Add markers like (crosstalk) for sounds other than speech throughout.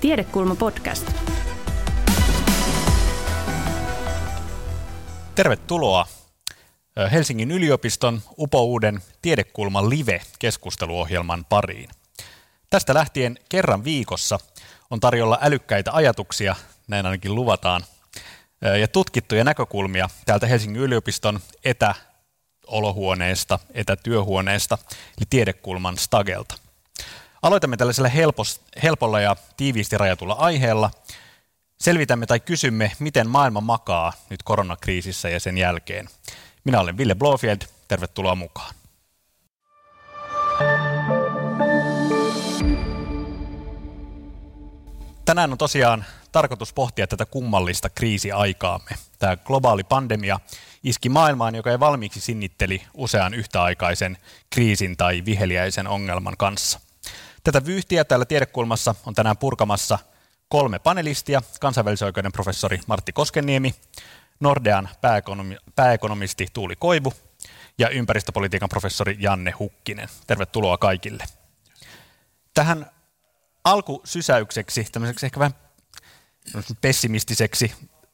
Tiedekulma podcast. Tervetuloa Helsingin yliopiston upouuden Tiedekulman live-keskusteluohjelman pariin. Tästä lähtien kerran viikossa on tarjolla älykkäitä ajatuksia, näin ainakin luvataan, ja tutkittuja näkökulmia täältä Helsingin yliopiston etäolohuoneesta, etätyöhuoneesta, eli Tiedekulman Stagelta. Aloitamme tällaisella helpos, helpolla ja tiiviisti rajatulla aiheella. Selvitämme tai kysymme, miten maailma makaa nyt koronakriisissä ja sen jälkeen. Minä olen Ville Blofield, tervetuloa mukaan. Tänään on tosiaan tarkoitus pohtia tätä kummallista kriisiaikaamme. Tämä globaali pandemia iski maailmaan, joka ei valmiiksi sinnitteli usean yhtäaikaisen kriisin tai viheliäisen ongelman kanssa. Tätä vyyhtiä täällä tiedekulmassa on tänään purkamassa kolme panelistia, kansainvälisoikeuden professori Martti Koskeniemi, Nordean pääekonomi, pääekonomisti Tuuli Koivu ja ympäristöpolitiikan professori Janne Hukkinen. Tervetuloa kaikille. Tähän alkusysäykseksi, tämmöiseksi ehkä vähän pessimistiseksi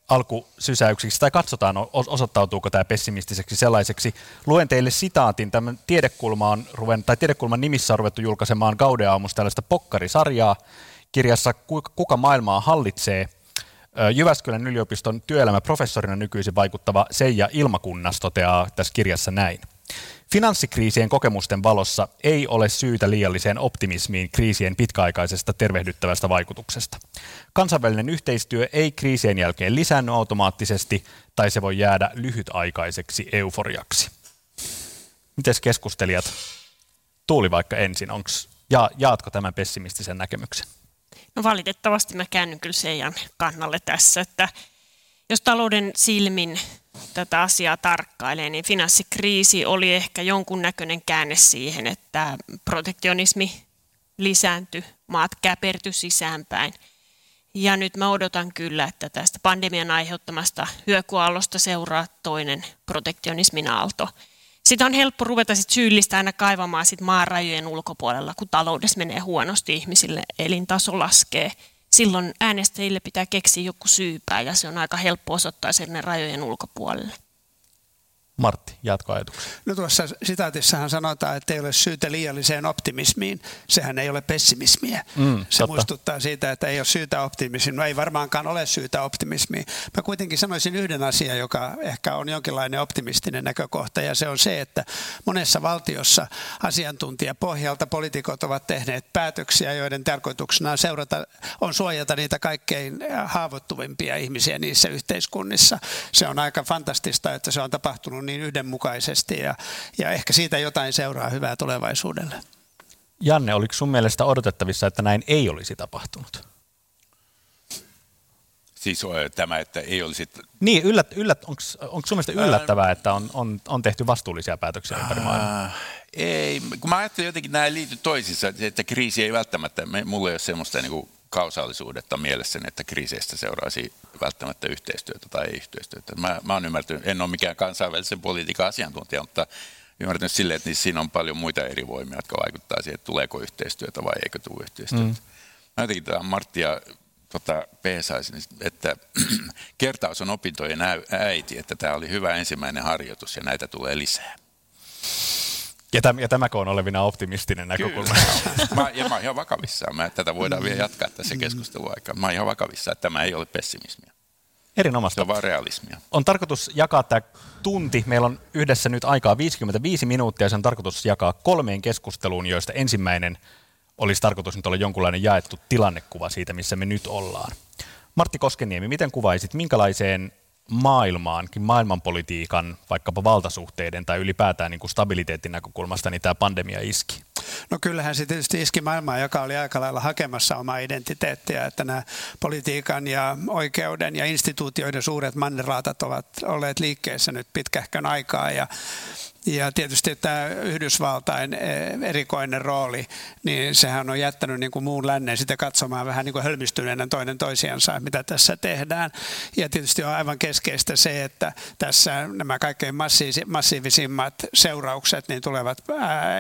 alkusysäyksiksi, tai katsotaan osoittautuuko tämä pessimistiseksi sellaiseksi. Luen teille sitaatin, tämän tiedekulma on ruven, tai tiedekulman nimissä on ruvettu julkaisemaan Gaudeamus tällaista pokkarisarjaa kirjassa Kuka maailmaa hallitsee. Jyväskylän yliopiston työelämäprofessorina nykyisin vaikuttava Seija Ilmakunnas toteaa tässä kirjassa näin. Finanssikriisien kokemusten valossa ei ole syytä liialliseen optimismiin kriisien pitkäaikaisesta tervehdyttävästä vaikutuksesta. Kansainvälinen yhteistyö ei kriisien jälkeen lisänny automaattisesti tai se voi jäädä lyhytaikaiseksi euforiaksi. Mites keskustelijat? Tuuli vaikka ensin, onks, ja, jaatko tämän pessimistisen näkemyksen? No valitettavasti mä käännyn kyllä Seijan kannalle tässä, että jos talouden silmin tätä asiaa tarkkailee, niin finanssikriisi oli ehkä jonkunnäköinen käänne siihen, että protektionismi lisääntyi, maat käperty sisäänpäin. Ja nyt mä odotan kyllä, että tästä pandemian aiheuttamasta hyökuaallosta seuraa toinen protektionismin aalto. Sitä on helppo ruveta sit syyllistä aina kaivamaan sit maarajojen ulkopuolella, kun taloudessa menee huonosti ihmisille, elintaso laskee – silloin äänestäjille pitää keksiä joku syypää ja se on aika helppo osoittaa sen rajojen ulkopuolelle. Martti, jatkoajatuksia. No tuossa sitaatissahan sanotaan, että ei ole syytä liialliseen optimismiin. Sehän ei ole pessimismiä. Mm, Se totta. muistuttaa siitä, että ei ole syytä optimismiin. No ei varmaankaan ole syytä optimismiin. Mä kuitenkin sanoisin yhden asian, joka ehkä on jonkinlainen optimistinen näkökohta, ja se on se, että monessa valtiossa asiantuntijapohjalta poliitikot ovat tehneet päätöksiä, joiden tarkoituksena on, seurata, on suojata niitä kaikkein haavoittuvimpia ihmisiä niissä yhteiskunnissa. Se on aika fantastista, että se on tapahtunut niin yhdenmukaisesti ja, ja ehkä siitä jotain seuraa hyvää tulevaisuudelle. Janne, oliko sun mielestä odotettavissa, että näin ei olisi tapahtunut? Siis tämä, että ei olisi... Niin, yllät, yllät, onko sun mielestä yllättävää, että on, on, on tehty vastuullisia päätöksiä ympäri maailmaa? Ei, kun mä ajattelen jotenkin nämä liity toisissa, että kriisi ei välttämättä, mulla ei ole semmoista niin kuin kausaalisuudetta mielessäni, että kriiseistä seuraisi välttämättä yhteistyötä tai ei yhteistyötä. Mä, mä oon ymmärtänyt, en ole mikään kansainvälisen politiikan asiantuntija, mutta ymmärtänyt silleen, että siinä on paljon muita eri voimia, jotka vaikuttaa siihen, että tuleeko yhteistyötä vai eikö tule yhteistyötä. Mm. Mä jotenkin tämä Marttia tota, peesaisin, että (clears throat) kertaus on opintojen äiti, että tämä oli hyvä ensimmäinen harjoitus ja näitä tulee lisää. Ja, täm, ja tämäkö on olevina optimistinen näkökulma? (laughs) mä, ja mä oon ihan vakavissaan. Mä, tätä voidaan vielä jatkaa tässä keskustelun aikana. Mä oon ihan vakavissaan, että tämä ei ole pessimismia. Erinomaista. Se on vaan realismia. On tarkoitus jakaa tämä tunti. Meillä on yhdessä nyt aikaa 55 minuuttia ja se on tarkoitus jakaa kolmeen keskusteluun, joista ensimmäinen olisi tarkoitus nyt olla jonkunlainen jaettu tilannekuva siitä, missä me nyt ollaan. Martti Koskeniemi, miten kuvaisit, minkälaiseen maailmaankin, maailmanpolitiikan, vaikkapa valtasuhteiden tai ylipäätään niin kuin stabiliteetin näkökulmasta, niin tämä pandemia iski? No kyllähän se tietysti iski maailmaa, joka oli aika lailla hakemassa omaa identiteettiä, että nämä politiikan ja oikeuden ja instituutioiden suuret mannerlaatat ovat olleet liikkeessä nyt pitkähkön aikaa ja ja tietysti tämä Yhdysvaltain eh, erikoinen rooli, niin sehän on jättänyt niin kuin muun lännen sitä katsomaan vähän niin kuin hölmistyneenä toinen toisiansa, mitä tässä tehdään. Ja tietysti on aivan keskeistä se, että tässä nämä kaikkein massiivisimmat seuraukset niin tulevat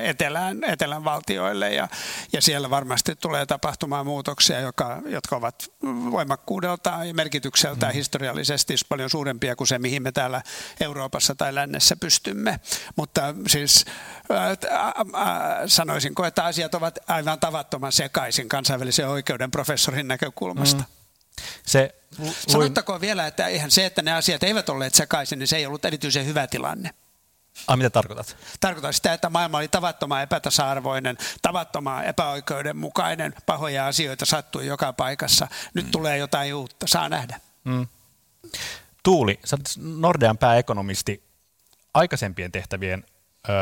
etelän, etelän valtioille ja, ja siellä varmasti tulee tapahtumaan muutoksia, joka, jotka ovat voimakkuudeltaan ja merkitykseltään mm. historiallisesti paljon suurempia kuin se, mihin me täällä Euroopassa tai lännessä pystymme. Mutta siis sanoisinko, että asiat ovat aivan tavattoman sekaisin kansainvälisen oikeuden professorin näkökulmasta. Mm. Se, luin... Sanottakoon vielä, että eihän se, että ne asiat eivät olleet sekaisin, niin se ei ollut erityisen hyvä tilanne. Ai, mitä tarkoitat? Tarkoitan sitä, että maailma oli tavattoman epätasa-arvoinen, tavattoman epäoikeudenmukainen, pahoja asioita sattui joka paikassa. Nyt mm. tulee jotain uutta, saa nähdä. Mm. Tuuli, sä olet Nordean pääekonomisti aikaisempien tehtävien ö,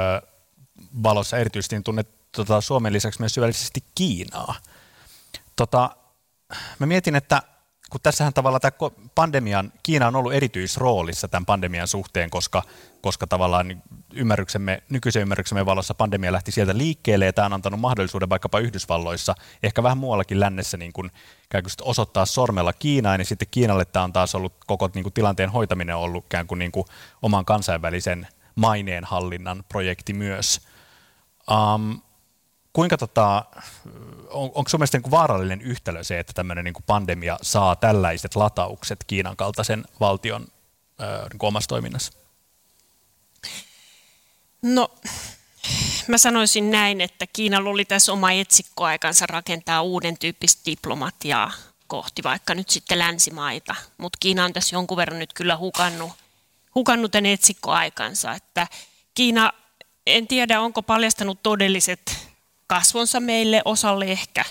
valossa erityisesti niin tunnet tota, Suomen lisäksi myös syvällisesti Kiinaa. Tota, mä mietin, että kun tässähän tavallaan tämä pandemian, Kiina on ollut erityisroolissa tämän pandemian suhteen, koska, koska tavallaan ymmärryksemme, nykyisen ymmärryksemme valossa pandemia lähti sieltä liikkeelle ja tämä on antanut mahdollisuuden vaikkapa Yhdysvalloissa, ehkä vähän muuallakin lännessä niin kuin, osoittaa sormella Kiinaa, niin sitten Kiinalle tämä on taas ollut koko niin kuin, tilanteen hoitaminen ollut ikään kuin, niin kuin oman kansainvälisen maineen hallinnan projekti myös. Um, kuinka tota, on, onko sun mielestä niin vaarallinen yhtälö se, että tämmöinen niin pandemia saa tällaiset lataukset Kiinan kaltaisen valtion niin omassa toiminnassa? No, mä sanoisin näin, että Kiinalla oli tässä oma etsikkoaikansa rakentaa uuden tyyppistä diplomatiaa kohti vaikka nyt sitten länsimaita, mutta Kiina on tässä jonkun verran nyt kyllä hukannut, hukannut tämän etsikkoaikansa, että Kiina, en tiedä onko paljastanut todelliset kasvonsa meille, osalle ehkä.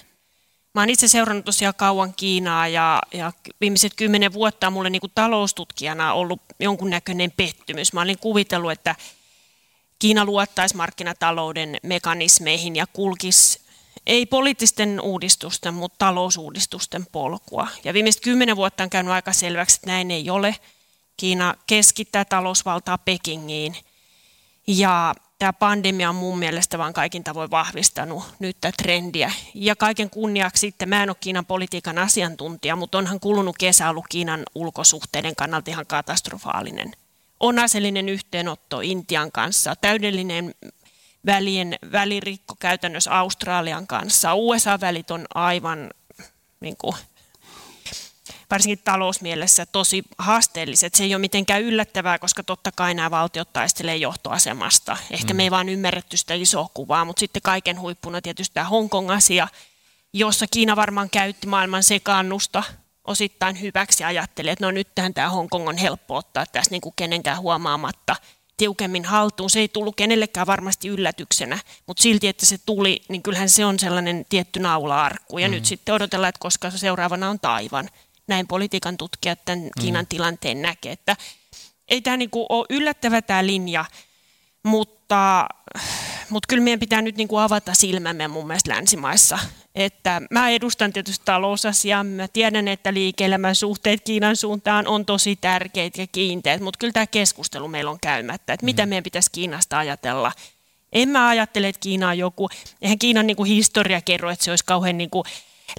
Mä oon itse seurannut tosiaan kauan Kiinaa ja, ja viimeiset kymmenen vuotta on mulle niin kuin taloustutkijana ollut jonkunnäköinen pettymys. Mä olin kuvitellut, että Kiina luottaisi markkinatalouden mekanismeihin ja kulkisi ei poliittisten uudistusten, mutta talousuudistusten polkua. Ja viimeiset kymmenen vuotta on käynyt aika selväksi, että näin ei ole. Kiina keskittää talousvaltaa Pekingiin. Ja tämä pandemia on mun mielestä vaan kaikin tavoin vahvistanut nyt tätä trendiä. Ja kaiken kunniaksi sitten, mä en ole Kiinan politiikan asiantuntija, mutta onhan kulunut kesä ollut Kiinan ulkosuhteiden kannalta ihan katastrofaalinen. On aseellinen yhteenotto Intian kanssa, täydellinen välien, välirikko käytännössä Australian kanssa. USA-välit on aivan niin kuin, varsinkin talousmielessä tosi haasteelliset. Se ei ole mitenkään yllättävää, koska totta kai nämä valtiot taistelee johtoasemasta. Ehkä mm. me ei vaan ymmärretty sitä isoa kuvaa, mutta sitten kaiken huippuna tietysti tämä Hongkong-asia, jossa Kiina varmaan käytti maailman sekaannusta osittain hyväksi ja ajatteli, että no nyt tämä Hongkong on helppo ottaa tässä niin kuin kenenkään huomaamatta tiukemmin haltuun. Se ei tullut kenellekään varmasti yllätyksenä, mutta silti, että se tuli, niin kyllähän se on sellainen tietty naula-arkku. Ja mm. nyt sitten odotellaan, että koska seuraavana on Taivan näin politiikan tutkijat tämän Kiinan mm. tilanteen näkee. Että ei tämä niinku ole yllättävä tämä linja, mutta, mutta kyllä meidän pitää nyt niinku avata silmämme mun mielestä länsimaissa. Että mä edustan tietysti talousasiaa, mä tiedän, että liike-elämän suhteet Kiinan suuntaan on tosi tärkeitä ja kiinteät, mutta kyllä tämä keskustelu meillä on käymättä, että mitä mm. meidän pitäisi Kiinasta ajatella. En mä ajattele, että Kiina on joku, eihän Kiinan niinku historia kerro, että se olisi kauhean niinku,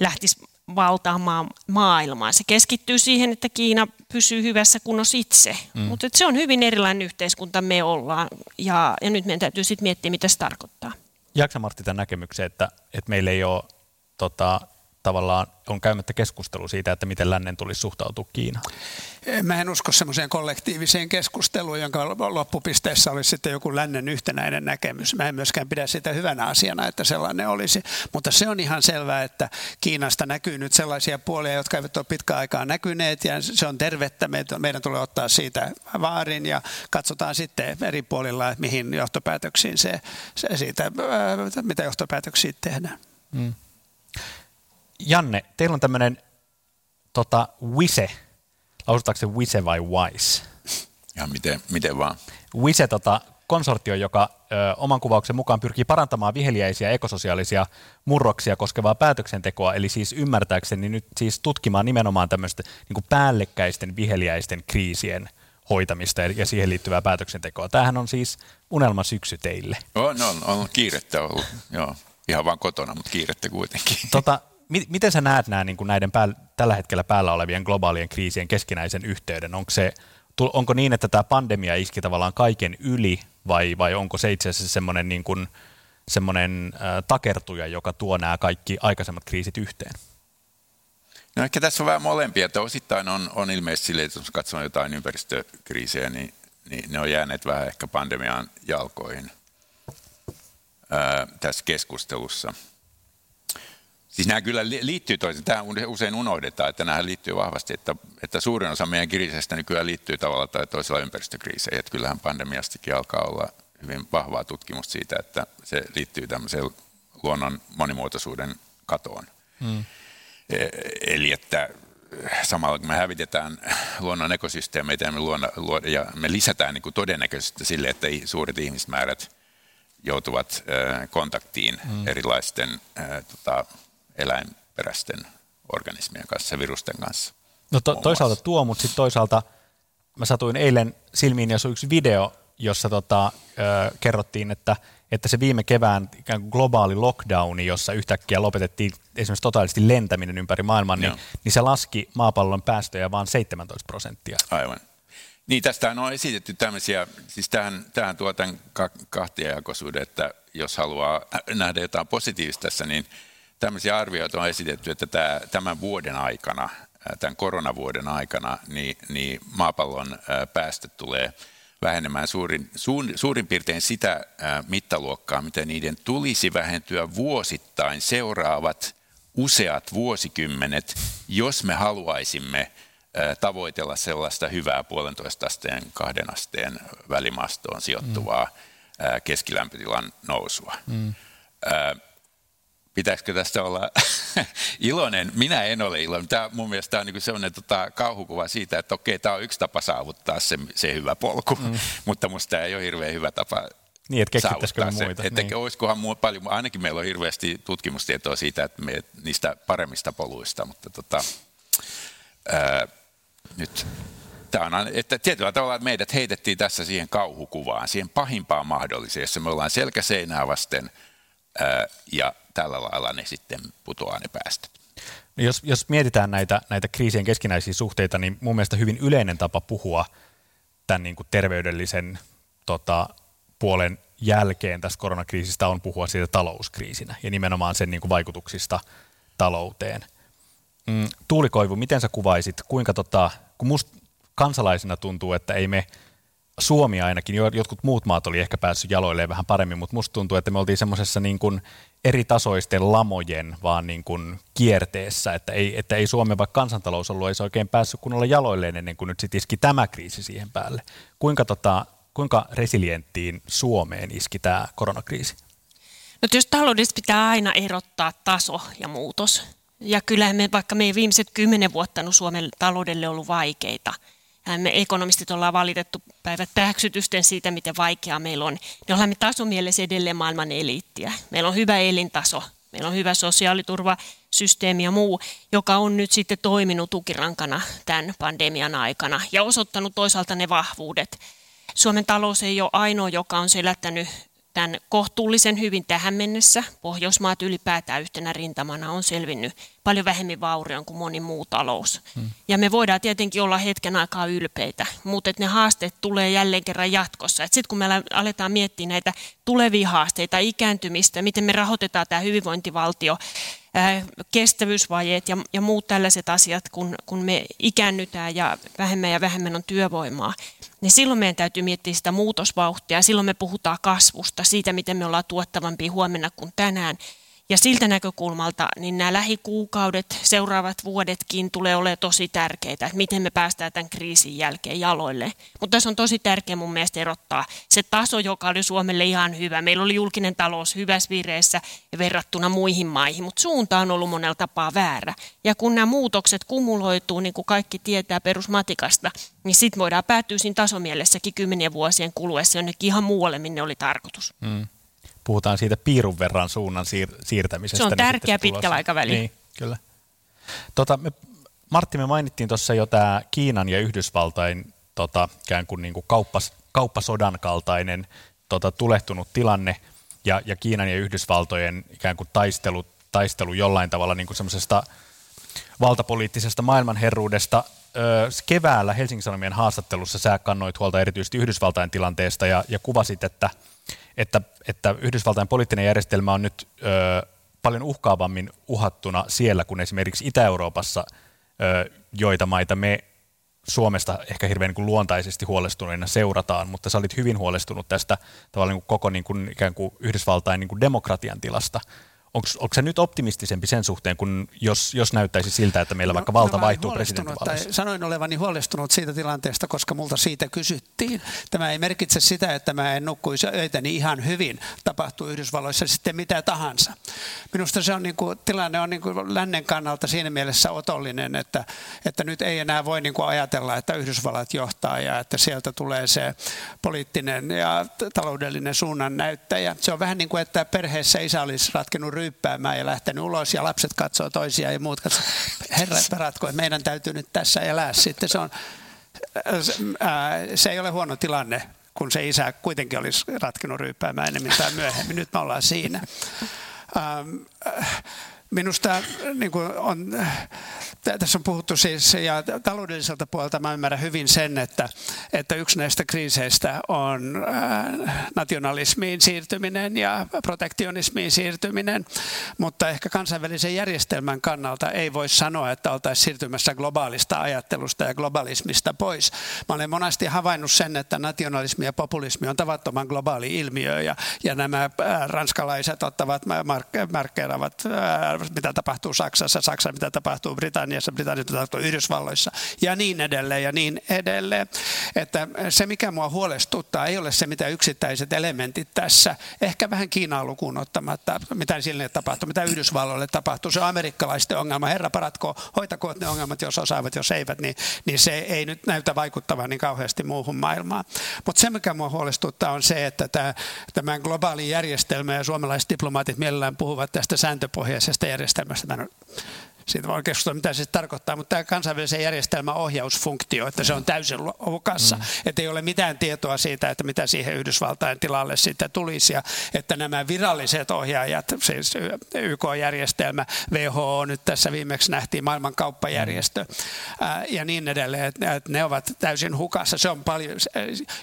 lähtisi valtaamaan maailmaa. Se keskittyy siihen, että Kiina pysyy hyvässä kunnossa itse. Mm. Mutta se on hyvin erilainen yhteiskunta me ollaan. Ja, ja nyt meidän täytyy sitten miettiä, mitä se tarkoittaa. Jaksa Martti tämän näkemyksen, että, että meillä ei ole tota, tavallaan on käymättä keskustelu siitä, että miten lännen tulisi suhtautua Kiinaan? Mä en usko semmoiseen kollektiiviseen keskusteluun, jonka loppupisteessä olisi sitten joku lännen yhtenäinen näkemys. Mä en myöskään pidä sitä hyvänä asiana, että sellainen olisi. Mutta se on ihan selvää, että Kiinasta näkyy nyt sellaisia puolia, jotka eivät ole pitkään aikaa näkyneet ja se on tervettä. Meidän tulee ottaa siitä vaarin ja katsotaan sitten eri puolilla, että mihin johtopäätöksiin se, se siitä, mitä johtopäätöksiä tehdään. Mm. Janne, teillä on tämmöinen tota, WISE, lausutaanko se WISE vai WISE? Ja miten, miten vaan. WISE tota, konsortio, joka ö, oman kuvauksen mukaan pyrkii parantamaan viheliäisiä ekososiaalisia murroksia koskevaa päätöksentekoa, eli siis ymmärtääkseni nyt siis tutkimaan nimenomaan tämmöistä niin päällekkäisten viheliäisten kriisien hoitamista ja siihen liittyvää päätöksentekoa. Tämähän on siis unelma syksy teille. On, on, on kiirettä ollut, joo. Ihan vaan kotona, mutta kiirettä kuitenkin. Tota, mi- miten sä näet nämä niin kuin näiden pääl- tällä hetkellä päällä olevien globaalien kriisien keskinäisen yhteyden? Onko, se, onko niin, että tämä pandemia iski tavallaan kaiken yli vai, vai onko se itse asiassa semmoinen niin kuin, semmoinen äh, takertuja, joka tuo nämä kaikki aikaisemmat kriisit yhteen? No ehkä tässä on vähän molempia, että osittain on, on ilmeisesti sille, että jos katsoo jotain ympäristökriisejä, niin, niin ne on jääneet vähän ehkä pandemian jalkoihin ää, tässä keskustelussa. Siis nämä kyllä liittyy toisiin. Tähän usein unohdetaan, että nämä liittyy vahvasti, että, että suurin osa meidän kriiseistä nykyään liittyy tavalla tai toisella ympäristökriiseihin. Että kyllähän pandemiastakin alkaa olla hyvin vahvaa tutkimusta siitä, että se liittyy tämmöiseen luonnon monimuotoisuuden katoon. E, eli että samalla kun me hävitetään luonnon ekosysteemeitä ja me, luonna, ja me lisätään niin kuin todennäköisesti sille, että suuret ihmismäärät joutuvat kontaktiin hmm. erilaisten tota, eläinperäisten organismien kanssa, virusten kanssa. No to, toisaalta tuo, mutta sitten toisaalta mä satuin eilen silmiin, ja se yksi video, jossa tota, ö, kerrottiin, että, että se viime kevään ikään kuin globaali lockdowni, jossa yhtäkkiä lopetettiin esimerkiksi totaalisesti lentäminen ympäri maailman, niin, niin se laski maapallon päästöjä vain 17 prosenttia. Aivan. Niin, tästä on esitetty tämmöisiä, siis tähän, tähän tuo tämän kahtiajakoisuuden, että jos haluaa nähdä jotain positiivista tässä, niin tämmöisiä arvioita on esitetty, että tämä, tämän vuoden aikana, tämän koronavuoden aikana, niin, niin maapallon päästöt tulee – vähenemään suurin, suurin, suurin piirtein sitä mittaluokkaa, mitä niiden tulisi vähentyä vuosittain seuraavat useat vuosikymmenet, jos me haluaisimme tavoitella sellaista hyvää puolentoista asteen, kahden asteen välimastoon sijoittuvaa mm. keskilämpötilan nousua. Mm pitäisikö tästä olla (laughs) iloinen? Minä en ole iloinen. Tämä mun mielestä tämä on niin sellainen tota, kauhukuva siitä, että okei, tämä on yksi tapa saavuttaa se, se hyvä polku, mm. (laughs) mutta musta tämä ei ole hirveän hyvä tapa niin, että saavuttaa se. Muita. Että niin. olisikohan muu, paljon, ainakin meillä on hirveästi tutkimustietoa siitä, että me, niistä paremmista poluista, mutta tota, ää, nyt tämä on, että tietyllä tavalla meidät heitettiin tässä siihen kauhukuvaan, siihen pahimpaan mahdolliseen, jossa me ollaan selkäseinää vasten ää, ja tällä lailla ne sitten putoaa ne päästöt. Jos, jos mietitään näitä, näitä kriisien keskinäisiä suhteita, niin mun mielestä hyvin yleinen tapa puhua tämän niin kuin terveydellisen tota, puolen jälkeen tästä koronakriisistä on puhua siitä talouskriisinä ja nimenomaan sen niin kuin vaikutuksista talouteen. Mm, Tuulikoivu, miten sä kuvaisit, kuinka tota, kun musta kansalaisena tuntuu, että ei me – Suomi ainakin, jotkut muut maat oli ehkä päässyt jaloilleen vähän paremmin, mutta musta tuntuu, että me oltiin semmoisessa niin kuin eri tasoisten lamojen vaan niin kuin kierteessä, että ei, että ei Suomen vaikka kansantalous ollut, ei se oikein päässyt kunnolla jaloilleen ennen kuin nyt sitten iski tämä kriisi siihen päälle. Kuinka, tota, kuinka resilienttiin Suomeen iski tämä koronakriisi? No jos taloudessa pitää aina erottaa taso ja muutos. Ja kyllä me, vaikka me viimeiset kymmenen vuotta no Suomen taloudelle ollut vaikeita – me ekonomistit ollaan valitettu päivät tähksytysten siitä, miten vaikeaa meillä on. Me ollaan me tasomielessä edelleen maailman eliittiä. Meillä on hyvä elintaso, meillä on hyvä sosiaaliturvasysteemi ja muu, joka on nyt sitten toiminut tukirankana tämän pandemian aikana ja osoittanut toisaalta ne vahvuudet. Suomen talous ei ole ainoa, joka on selättänyt tämän kohtuullisen hyvin tähän mennessä. Pohjoismaat ylipäätään yhtenä rintamana on selvinnyt paljon vähemmän vaurion kuin moni muu talous. Hmm. Ja me voidaan tietenkin olla hetken aikaa ylpeitä, mutta ne haasteet tulee jälleen kerran jatkossa. Sitten kun me aletaan miettiä näitä tulevia haasteita, ikääntymistä, miten me rahoitetaan tämä hyvinvointivaltio, kestävyysvajeet ja, ja muut tällaiset asiat, kun, kun me ikäännytään ja vähemmän ja vähemmän on työvoimaa, niin silloin meidän täytyy miettiä sitä muutosvauhtia silloin me puhutaan kasvusta, siitä miten me ollaan tuottavampia huomenna kuin tänään. Ja siltä näkökulmalta niin nämä lähikuukaudet, seuraavat vuodetkin tulee olemaan tosi tärkeitä, että miten me päästään tämän kriisin jälkeen jaloille. Mutta tässä on tosi tärkeää mun mielestä erottaa se taso, joka oli Suomelle ihan hyvä. Meillä oli julkinen talous hyvässä vireessä verrattuna muihin maihin, mutta suunta on ollut monella tapaa väärä. Ja kun nämä muutokset kumuloituu, niin kuin kaikki tietää perusmatikasta, niin sitten voidaan päätyä siinä tasomielessäkin kymmenien vuosien kuluessa jonnekin ihan muualle, minne oli tarkoitus. Mm puhutaan siitä piirun verran suunnan siir- siirtämisestä. Se on niin tärkeä pitkällä aikavälillä. Niin, kyllä. Tota, me, Martti, me mainittiin tuossa jo tämä Kiinan ja Yhdysvaltain tota, ikään kuin, niin kuin kauppas, kauppasodan kaltainen tota, tulehtunut tilanne ja, ja Kiinan ja Yhdysvaltojen ikään kuin taistelu, taistelu jollain tavalla niin kuin semmoisesta valtapoliittisesta maailmanherruudesta. Öö, keväällä Helsingin Sanomien haastattelussa sä kannoit huolta erityisesti Yhdysvaltain tilanteesta ja, ja kuvasit, että, että, että Yhdysvaltain poliittinen järjestelmä on nyt öö, paljon uhkaavammin uhattuna siellä kuin esimerkiksi Itä-Euroopassa, öö, joita maita me Suomesta ehkä hirveän niin kuin luontaisesti huolestuneina seurataan, mutta sä olit hyvin huolestunut tästä tavallaan niin kuin koko niin kuin, ikään kuin Yhdysvaltain niin kuin demokratian tilasta onko se nyt optimistisempi sen suhteen, kun jos, jos näyttäisi siltä, että meillä no, vaikka valta no, vaihtuu presidentinvaaleissa? Sanoin olevani huolestunut siitä tilanteesta, koska multa siitä kysyttiin. Tämä ei merkitse sitä, että mä en nukkuisi öitäni ihan hyvin. Tapahtuu Yhdysvalloissa sitten mitä tahansa. Minusta se on niin kuin, tilanne on niin kuin lännen kannalta siinä mielessä otollinen, että, että nyt ei enää voi niin kuin ajatella, että Yhdysvallat johtaa ja että sieltä tulee se poliittinen ja taloudellinen suunnan näyttäjä. Se on vähän niin kuin, että perheessä isä olisi ratkennut ryyppäämään ja lähtenyt ulos ja lapset katsoo toisiaan ja muut katsoo, herra peratko, meidän täytyy nyt tässä elää. Sitten se on, se ei ole huono tilanne, kun se isä kuitenkin olisi ratkenut ryyppäämään enemmän tai myöhemmin. Nyt me ollaan siinä. Minusta niin kuin on tässä on puhuttu siis, ja taloudelliselta puolelta mä ymmärrän hyvin sen, että, että yksi näistä kriiseistä on äh, nationalismiin siirtyminen ja protektionismiin siirtyminen, mutta ehkä kansainvälisen järjestelmän kannalta ei voi sanoa, että oltaisiin siirtymässä globaalista ajattelusta ja globalismista pois. Mä olen monasti havainnut sen, että nationalismi ja populismi on tavattoman globaali ilmiö, ja, ja nämä äh, ranskalaiset ottavat, markkeeraavat, äh, mitä tapahtuu Saksassa, Saksa, mitä tapahtuu Britanniassa, Britanniassa, Britanniassa tai Yhdysvalloissa ja niin edelleen ja niin edelleen. Että se, mikä mua huolestuttaa, ei ole se, mitä yksittäiset elementit tässä, ehkä vähän Kiinaa lukuun ottamatta, mitä sille tapahtuu, mitä Yhdysvalloille tapahtuu. Se on amerikkalaisten ongelma. Herra paratko, hoitakoot ne ongelmat, jos osaavat, jos eivät, niin, niin se ei nyt näytä vaikuttavan niin kauheasti muuhun maailmaan. Mutta se, mikä mua huolestuttaa, on se, että tämä, tämä globaali järjestelmä ja suomalaiset diplomaatit mielellään puhuvat tästä sääntöpohjaisesta järjestelmästä. Mä siitä voi keskustella, mitä se tarkoittaa, mutta tämä kansainvälisen järjestelmän ohjausfunktio, että se on täysin hukassa, mm. että ei ole mitään tietoa siitä, että mitä siihen Yhdysvaltain tilalle sitten tulisi, ja että nämä viralliset ohjaajat, siis YK-järjestelmä, WHO nyt tässä viimeksi nähtiin, maailman kauppajärjestö mm. ja niin edelleen, että ne ovat täysin hukassa. Se on paljon,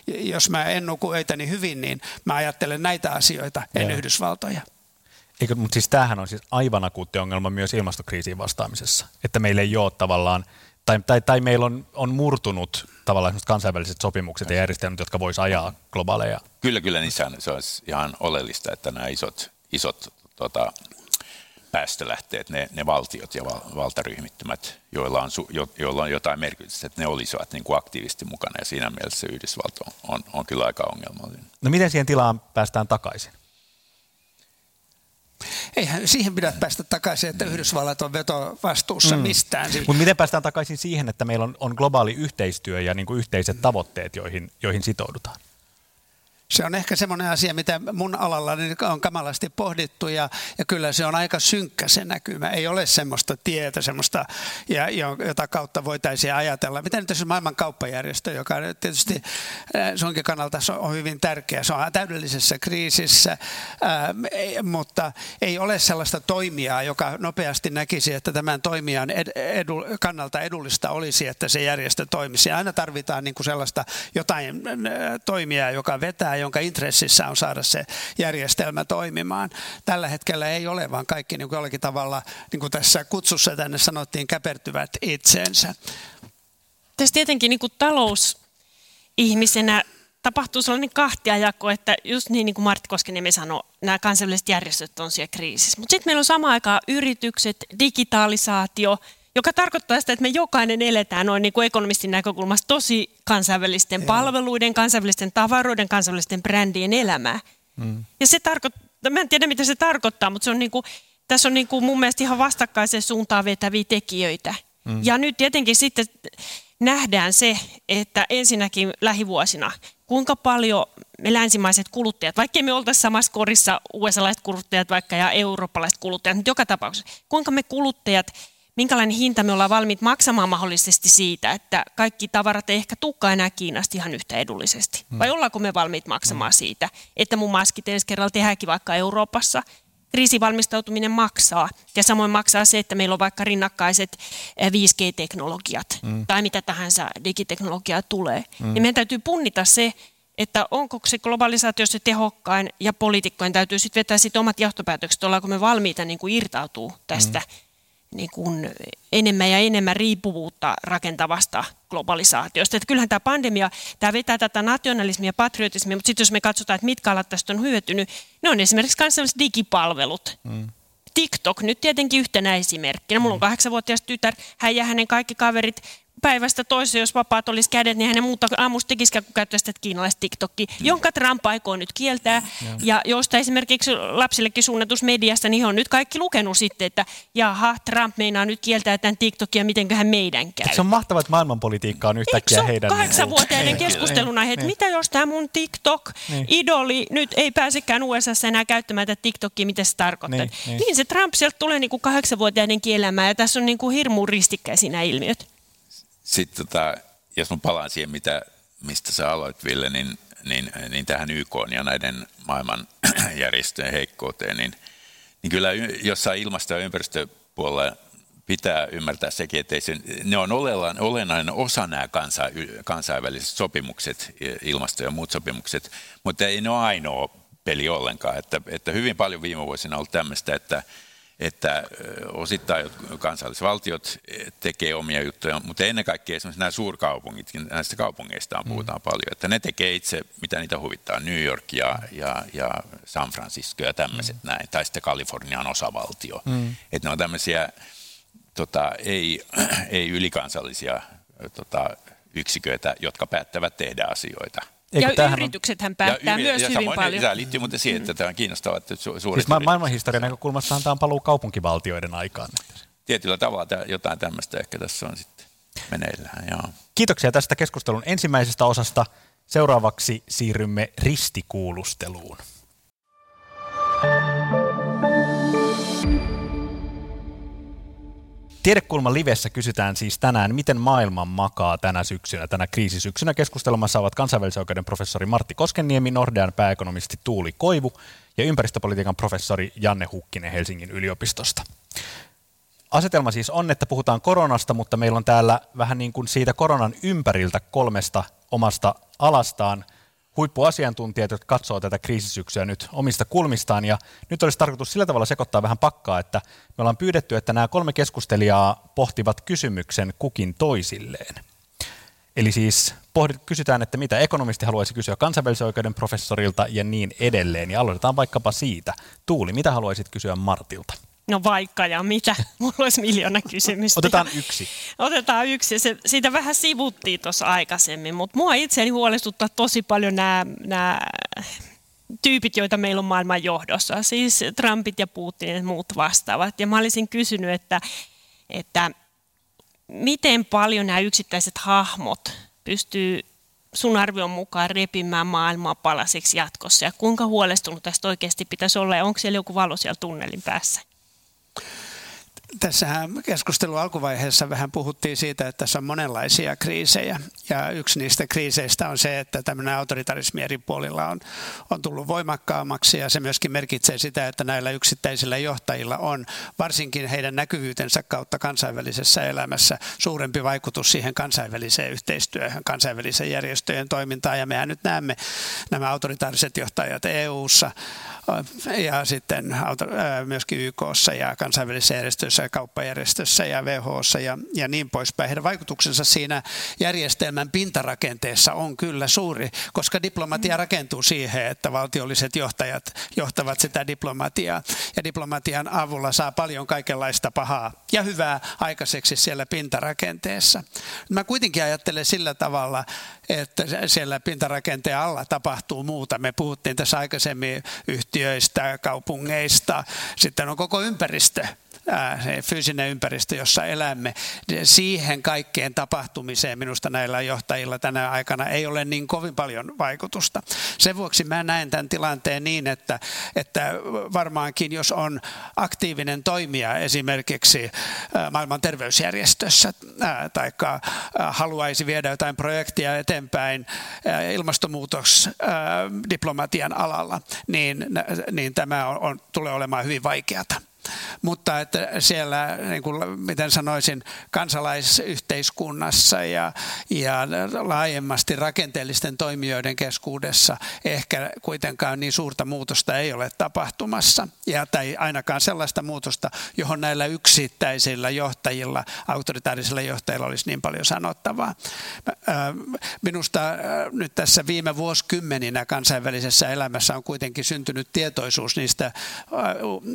jos mä en nuku öitäni hyvin, niin mä ajattelen näitä asioita, en yeah. Yhdysvaltoja. Eikö, mutta siis tämähän on siis aivan akuutti ongelma myös ilmastokriisiin vastaamisessa, että meillä ei ole tavallaan, tai, tai, tai meillä on, on murtunut tavallaan kansainväliset sopimukset ja järjestelmät, jotka voisi ajaa globaaleja. Kyllä, kyllä niissä on, se olisi ihan oleellista, että nämä isot, isot tota, päästölähteet, ne, ne valtiot ja val, valtaryhmittymät, joilla on, su, jo, joilla on jotain merkitystä, että ne olisivat niin kuin aktiivisesti mukana ja siinä mielessä Yhdysvalto on, on, on kyllä aika ongelmallinen. No miten siihen tilaan päästään takaisin? Eihän siihen pidä päästä takaisin, että Yhdysvallat on vetovastuussa mm. mistään. Mutta miten päästään takaisin siihen, että meillä on, on globaali yhteistyö ja niin kuin yhteiset tavoitteet, joihin, joihin sitoudutaan? Se on ehkä semmoinen asia, mitä mun alalla on kamalasti pohdittu ja, ja kyllä se on aika synkkä se näkymä. Ei ole semmoista tietä, semmoista, ja, jota kautta voitaisiin ajatella. Miten nyt tässä maailman kauppajärjestö, joka tietysti sunkin kannalta on hyvin tärkeä. Se on täydellisessä kriisissä, ää, mutta ei ole sellaista toimijaa, joka nopeasti näkisi, että tämän toimijan edu, kannalta edullista olisi, että se järjestö toimisi. Aina tarvitaan niin kuin sellaista jotain toimijaa, joka vetää jonka intressissä on saada se järjestelmä toimimaan. Tällä hetkellä ei ole, vaan kaikki niin kuin jollakin tavalla, niin kuin tässä kutsussa tänne sanottiin, käpertyvät itseensä. Tässä tietenkin niin kuin talousihmisenä tapahtuu sellainen kahtiajako, että just niin, niin kuin Martti Koskeniemi sanoi, nämä kansainväliset järjestöt on siellä kriisissä. Mutta sitten meillä on samaan aikaan yritykset, digitalisaatio – joka tarkoittaa sitä, että me jokainen eletään noin niin kuin ekonomistin näkökulmasta tosi kansainvälisten Joo. palveluiden, kansainvälisten tavaroiden, kansainvälisten brändien elämää. Mm. Ja se tarkoittaa, mä en tiedä mitä se tarkoittaa, mutta se on niin kuin, tässä on niin kuin mun mielestä ihan vastakkaisen suuntaan vetäviä tekijöitä. Mm. Ja nyt tietenkin sitten nähdään se, että ensinnäkin lähivuosina, kuinka paljon me länsimaiset kuluttajat, vaikka me oltaisi samassa korissa USA-laiset kuluttajat vaikka ja eurooppalaiset kuluttajat, mutta joka tapauksessa, kuinka me kuluttajat minkälainen hinta me ollaan valmiit maksamaan mahdollisesti siitä, että kaikki tavarat ei ehkä tukka enää Kiinasta ihan yhtä edullisesti. Hmm. Vai ollaanko me valmiit maksamaan hmm. siitä, että mun maskit ensi kerralla tehdäänkin vaikka Euroopassa, kriisivalmistautuminen maksaa. Ja samoin maksaa se, että meillä on vaikka rinnakkaiset 5G-teknologiat mm. tai mitä tahansa digiteknologiaa tulee. Mm. Ja meidän täytyy punnita se, että onko se globalisaatio se tehokkain ja poliitikkojen täytyy sitten vetää sit omat johtopäätökset, ollaanko me valmiita niin kuin irtautuu tästä mm. Niin kuin enemmän ja enemmän riippuvuutta rakentavasta globalisaatiosta. Että kyllähän tämä pandemia, tämä vetää tätä nationalismia ja patriotismia, mutta sitten jos me katsotaan, että mitkä alat tästä on hyötynyt, ne on esimerkiksi kansalliset digipalvelut. Mm. TikTok nyt tietenkin yhtenä esimerkkinä. Mulla on mm. kahdeksanvuotias tytär, hän ja hänen kaikki kaverit päivästä toiseen, jos vapaat olisi kädet, niin hänen muuta aamusta tekisikään kuin käyttäisi sitä kiinalaista TikTokia, jonka Trump aikoo nyt kieltää. Mm. Ja josta esimerkiksi lapsillekin suunnatus mediasta, niin on nyt kaikki lukenut sitten, että jaha, Trump meinaa nyt kieltää tämän TikTokia, mitenköhän meidän käy. Se on mahtavaa, että maailmanpolitiikka on yhtäkkiä Eikö heidän... kahdeksanvuotiaiden niin, keskustelun aihe, että niin. mitä jos tämä mun TikTok-idoli niin. nyt ei pääsekään USA enää käyttämään tätä TikTokia, mitä se tarkoittaa. Niin, niin. niin se Trump sieltä tulee niin kuin kahdeksanvuotiaiden kielämään ja tässä on niin kuin hirmu ristikkäisiä nämä ilmiöt sitten tota, jos mä palaan siihen, mitä, mistä sä aloit, Ville, niin, niin, niin tähän YK ja näiden maailman (clears throat) järjestöjen heikkouteen, niin, niin kyllä jossain ilmasto- ja ympäristöpuolella pitää ymmärtää sekin, että sen, ne on olennainen osa nämä kansa, kansainväliset sopimukset, ilmasto- ja muut sopimukset, mutta ei ne ole ainoa peli ollenkaan. Että, että hyvin paljon viime vuosina on ollut tämmöistä, että että osittain kansallisvaltiot tekee omia juttuja, mutta ennen kaikkea esimerkiksi nämä suurkaupungit, näistä kaupungeista puhutaan mm. paljon, että ne tekee itse, mitä niitä huvittaa, New York ja, ja, ja San Francisco ja tämmöiset mm. näin, tai sitten Kalifornian osavaltio. Mm. Että ne on tämmöisiä tota, ei, (clears throat) ei ylikansallisia tota, yksiköitä, jotka päättävät tehdä asioita. Eikö ja tämähän hän päättää ja myös ja hyvin paljon. Tämä liittyy muuten siihen, että tämä on kiinnostavaa. Että su- siis ma- maailmanhistorian näkökulmasta tämä on paluu kaupunkivaltioiden aikaan. Tietyllä tavalla tämä, jotain tämmöistä ehkä tässä on sitten meneillään. Joo. Kiitoksia tästä keskustelun ensimmäisestä osasta. Seuraavaksi siirrymme ristikuulusteluun. Tiedekulma livessä kysytään siis tänään, miten maailman makaa tänä syksynä, tänä kriisisyksynä. Keskustelemassa ovat kansainvälisen oikeuden professori Martti Koskenniemi, Nordean pääekonomisti Tuuli Koivu ja ympäristöpolitiikan professori Janne Hukkinen Helsingin yliopistosta. Asetelma siis on, että puhutaan koronasta, mutta meillä on täällä vähän niin kuin siitä koronan ympäriltä kolmesta omasta alastaan – huippuasiantuntijat, jotka katsoo tätä kriisisyksyä nyt omista kulmistaan. Ja nyt olisi tarkoitus sillä tavalla sekoittaa vähän pakkaa, että me ollaan pyydetty, että nämä kolme keskustelijaa pohtivat kysymyksen kukin toisilleen. Eli siis pohdit, kysytään, että mitä ekonomisti haluaisi kysyä kansainvälisen oikeuden professorilta ja niin edelleen. Ja aloitetaan vaikkapa siitä. Tuuli, mitä haluaisit kysyä Martilta? No vaikka ja mitä. (laughs) Mulla olisi miljoona kysymystä. Otetaan yksi. Otetaan yksi. Se, siitä vähän sivuttiin tuossa aikaisemmin, mutta mua itseäni huolestuttaa tosi paljon nämä, nämä tyypit, joita meillä on maailman johdossa. Siis Trumpit ja Putinit ja muut vastaavat. Ja mä olisin kysynyt, että, että miten paljon nämä yksittäiset hahmot pystyy sun arvion mukaan repimään maailmaa palasiksi jatkossa ja kuinka huolestunut tästä oikeasti pitäisi olla ja onko siellä joku valo siellä tunnelin päässä? Tässähän keskustelun alkuvaiheessa vähän puhuttiin siitä, että tässä on monenlaisia kriisejä. Ja yksi niistä kriiseistä on se, että tämmöinen autoritarismi eri puolilla on, on tullut voimakkaammaksi. Ja se myöskin merkitsee sitä, että näillä yksittäisillä johtajilla on varsinkin heidän näkyvyytensä kautta kansainvälisessä elämässä suurempi vaikutus siihen kansainväliseen yhteistyöhön, kansainvälisen järjestöjen toimintaan. Ja mehän nyt näemme nämä autoritaariset johtajat EU-ssa ja sitten myöskin YKssa ja kansainvälisessä järjestössä ja kauppajärjestössä ja WHOssa ja, ja niin poispäin. Heidän vaikutuksensa siinä järjestelmän pintarakenteessa on kyllä suuri, koska diplomatia rakentuu siihen, että valtiolliset johtajat johtavat sitä diplomatiaa ja diplomatian avulla saa paljon kaikenlaista pahaa ja hyvää aikaiseksi siellä pintarakenteessa. Mä kuitenkin ajattelen sillä tavalla, että siellä pintarakenteen alla tapahtuu muuta. Me puhuttiin tässä aikaisemmin yhtiöistä, kaupungeista, sitten on koko ympäristö se fyysinen ympäristö, jossa elämme, siihen kaikkeen tapahtumiseen minusta näillä johtajilla tänä aikana ei ole niin kovin paljon vaikutusta. Sen vuoksi mä näen tämän tilanteen niin, että, että varmaankin jos on aktiivinen toimija esimerkiksi maailman terveysjärjestössä tai haluaisi viedä jotain projektia eteenpäin ilmastonmuutosdiplomatian alalla, niin, niin tämä on, on, tulee olemaan hyvin vaikeata mutta että siellä, niin kuin, miten sanoisin, kansalaisyhteiskunnassa ja, ja laajemmasti rakenteellisten toimijoiden keskuudessa ehkä kuitenkaan niin suurta muutosta ei ole tapahtumassa, ja, tai ainakaan sellaista muutosta, johon näillä yksittäisillä johtajilla, autoritaarisilla johtajilla olisi niin paljon sanottavaa. Minusta nyt tässä viime vuosikymmeninä kansainvälisessä elämässä on kuitenkin syntynyt tietoisuus niistä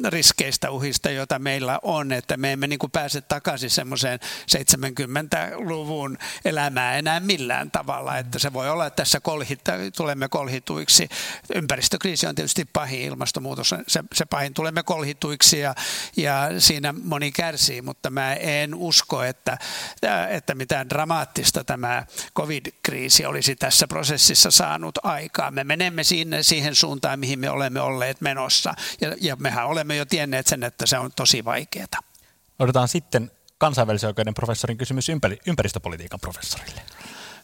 riskeistä, uhista, joita meillä on, että me emme niin kuin pääse takaisin semmoiseen 70-luvun elämään enää millään tavalla, että se voi olla, että tässä kolhita, tulemme kolhituiksi. Ympäristökriisi on tietysti pahin, ilmastonmuutos se, se pahin, tulemme kolhituiksi ja, ja siinä moni kärsii, mutta mä en usko, että, että mitään dramaattista tämä covid-kriisi olisi tässä prosessissa saanut aikaa. Me menemme sinne, siihen suuntaan, mihin me olemme olleet menossa ja, ja mehän olemme jo tienneet sen, että se on tosi vaikeaa. Otetaan sitten kansainvälisen oikeuden professorin kysymys ympäristöpolitiikan professorille.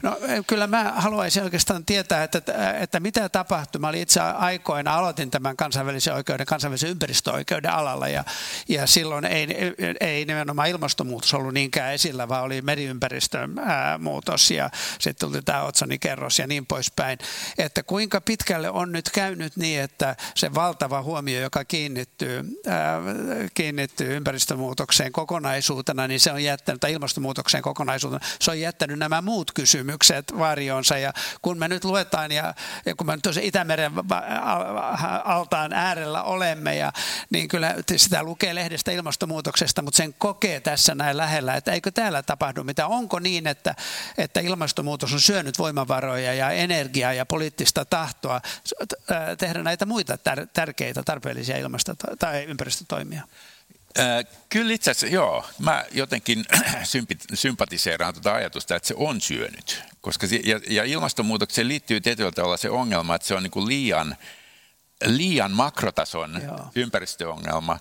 No eh, kyllä mä haluaisin oikeastaan tietää, että, että mitä tapahtui. Mä olin itse aikoina, aloitin tämän kansainvälisen oikeuden, kansainvälisen ympäristöoikeuden alalla ja, ja silloin ei, ei nimenomaan ilmastonmuutos ollut niinkään esillä, vaan oli meriympäristön ää, muutos ja sitten tuli tämä otsonikerros ja niin poispäin. Että kuinka pitkälle on nyt käynyt niin, että se valtava huomio, joka kiinnittyy, ää, kiinnittyy ympäristömuutokseen kokonaisuutena, niin se on jättänyt, tai ilmastonmuutokseen kokonaisuutena, se on jättänyt nämä muut kysymykset kysymykset varjonsa. Ja kun me nyt luetaan ja, ja kun me nyt Itämeren altaan äärellä olemme, ja, niin kyllä sitä lukee lehdestä ilmastonmuutoksesta, mutta sen kokee tässä näin lähellä, että eikö täällä tapahdu mitä. Onko niin, että, että ilmastonmuutos on syönyt voimavaroja ja energiaa ja poliittista tahtoa tehdä näitä muita tärkeitä, tarpeellisia ilmasto- tai ympäristötoimia? Kyllä itse asiassa, joo. Mä jotenkin (clears throat) sympatiseeraan tuota ajatusta, että se on syönyt. Koska se, ja, ja ilmastonmuutokseen liittyy tietyllä tavalla se ongelma, että se on niin kuin liian, liian makrotason joo. ympäristöongelma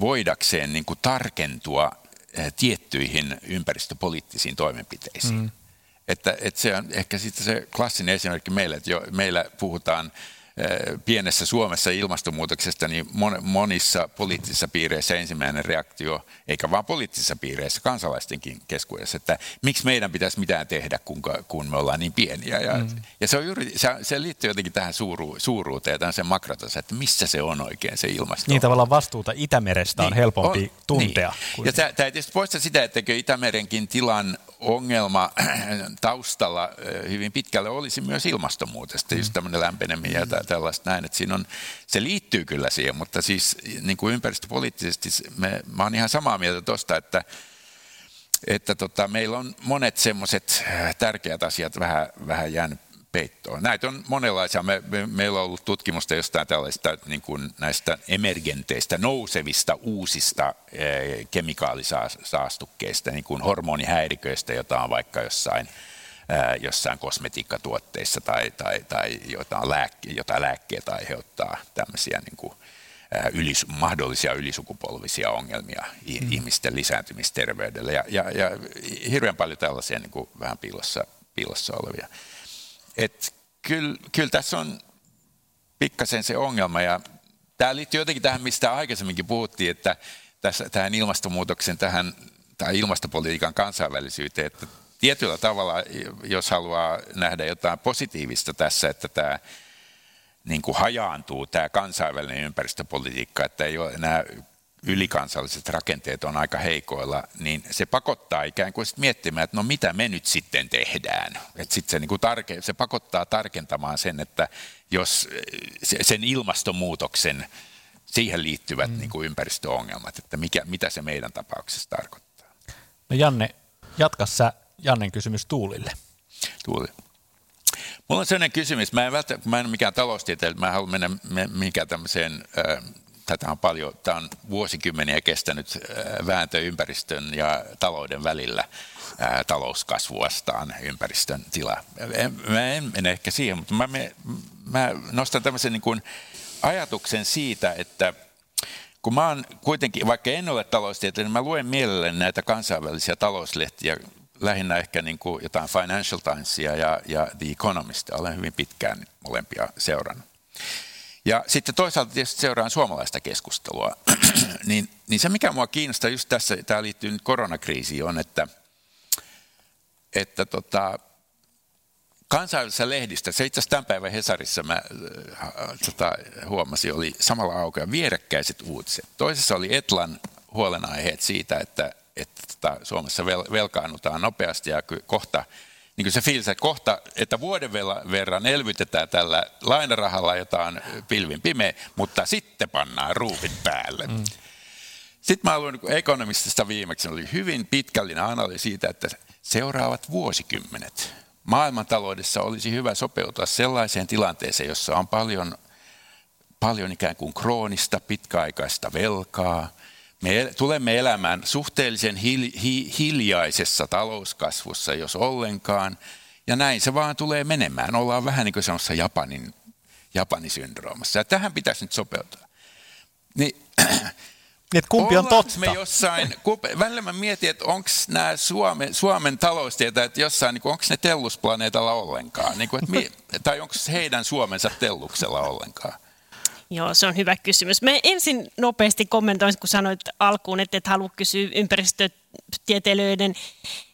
voidakseen niin kuin tarkentua tiettyihin ympäristöpoliittisiin toimenpiteisiin. Mm. Että, että se on ehkä sitten se klassinen esimerkki meille, että jo, meillä puhutaan – pienessä Suomessa ilmastonmuutoksesta, niin monissa poliittisissa piireissä ensimmäinen reaktio, eikä vain poliittisissa piireissä, kansalaistenkin keskuudessa, että miksi meidän pitäisi mitään tehdä, kun, kun me ollaan niin pieniä. Ja, mm. ja se, on juuri, se, se liittyy jotenkin tähän suuru, suuruuteen ja sen makrotason, että missä se on oikein se ilmasto. Niin tavallaan vastuuta Itämerestä niin, on helpompi on, tuntea. Niin. Kuin... Ja tämä ei tietysti poista sitä, että Itämerenkin tilan ongelma (clears throat) taustalla hyvin pitkälle olisi myös ilmastonmuutos, mm. just tämmöinen lämpeneminen ja tällaista näin, että siinä on, se liittyy kyllä siihen, mutta siis niin kuin ympäristöpoliittisesti me, mä oon ihan samaa mieltä tuosta, että että tota, meillä on monet semmoiset tärkeät asiat vähän, vähän jäänyt peittoon. Näitä on monenlaisia. Me, me, meillä on ollut tutkimusta jostain tällaista niin kuin näistä emergenteistä, nousevista uusista eh, kemikaalisaastukkeista, niin kuin hormonihäiriköistä, joita on vaikka jossain, eh, jossain kosmetiikkatuotteissa tai, tai, tai jotain, lääkke, jotain lääkkeitä aiheuttaa tämmöisiä niin kuin, eh, ylis, mahdollisia ylisukupolvisia ongelmia mm. ihmisten lisääntymisterveydelle ja, ja, ja hirveän paljon tällaisia niin kuin vähän piilossa, piilossa olevia et kyllä, kyllä tässä on pikkasen se ongelma ja tämä liittyy jotenkin tähän, mistä aikaisemminkin puhuttiin, että tässä, tähän ilmastonmuutoksen, tähän tai ilmastopolitiikan kansainvälisyyteen, että tietyllä tavalla, jos haluaa nähdä jotain positiivista tässä, että tämä niin kuin hajaantuu tämä kansainvälinen ympäristöpolitiikka, että ei ole enää ylikansalliset rakenteet on aika heikoilla, niin se pakottaa ikään kuin miettimään, että no mitä me nyt sitten tehdään. Että sit se, niin kuin tarke, se pakottaa tarkentamaan sen, että jos sen ilmastonmuutoksen siihen liittyvät mm. niin kuin ympäristöongelmat, että mikä, mitä se meidän tapauksessa tarkoittaa. No Janne, jatka sä Jannen kysymys Tuulille. Tuuli. Mulla on sellainen kysymys, mä en, välttämättä, mä en ole mikään taloustieteilijä, mä en halua mennä mikään tämmöiseen äh, tätä on paljon, tämä on vuosikymmeniä kestänyt vääntö ympäristön ja talouden välillä talouskasvu vastaan ympäristön tila. Mä en mene ehkä siihen, mutta mä, me, mä nostan tämmöisen niin kuin ajatuksen siitä, että kun mä oon kuitenkin, vaikka en ole taloustieteilijä, niin mä luen mielelläni näitä kansainvälisiä talouslehtiä, lähinnä ehkä niin kuin jotain Financial Timesia ja, ja The Economist. Olen hyvin pitkään molempia seurannut. Ja sitten toisaalta tietysti seuraan suomalaista keskustelua. (clears throat) niin, niin se, mikä mua kiinnostaa just tässä, tämä liittyy nyt koronakriisiin, on, että, että tota, kansainvälisessä lehdistä, se itse asiassa tämän päivän Hesarissa mä äh, tota, huomasin, oli samalla aukeaa vierekkäiset uutiset. Toisessa oli Etlan huolenaiheet siitä, että, että tota, Suomessa vel, velkaannutaan nopeasti ja kohta niin kuin se fiilis, että kohta, että vuoden verran elvytetään tällä lainarahalla, jota on pilvin pimeä, mutta sitten pannaan ruuvit päälle. Mm. Sitten mä luin niin ekonomistista viimeksi, oli hyvin pitkällinen analyysi siitä, että seuraavat vuosikymmenet maailmantaloudessa olisi hyvä sopeutua sellaiseen tilanteeseen, jossa on paljon, paljon ikään kuin kroonista, pitkäaikaista velkaa. Me tulemme elämään suhteellisen hil, hi, hiljaisessa talouskasvussa, jos ollenkaan. Ja näin se vaan tulee menemään. Ollaan vähän niin kuin semmoisessa Japanin, Japanisyndroomassa. Ja tähän pitäisi nyt sopeutua. Niin, Niin, että kumpi on totta? me jossain, (laughs) välillä mä mietin, että onko nämä Suomen, Suomen taloustietäjät jossain, niin onko ne tellusplaneetalla ollenkaan? Niin kuin, että tai onko heidän Suomensa telluksella ollenkaan? Joo, se on hyvä kysymys. Me ensin nopeasti kommentoin, kun sanoit alkuun, että et halua kysyä ympäristötieteilijöiden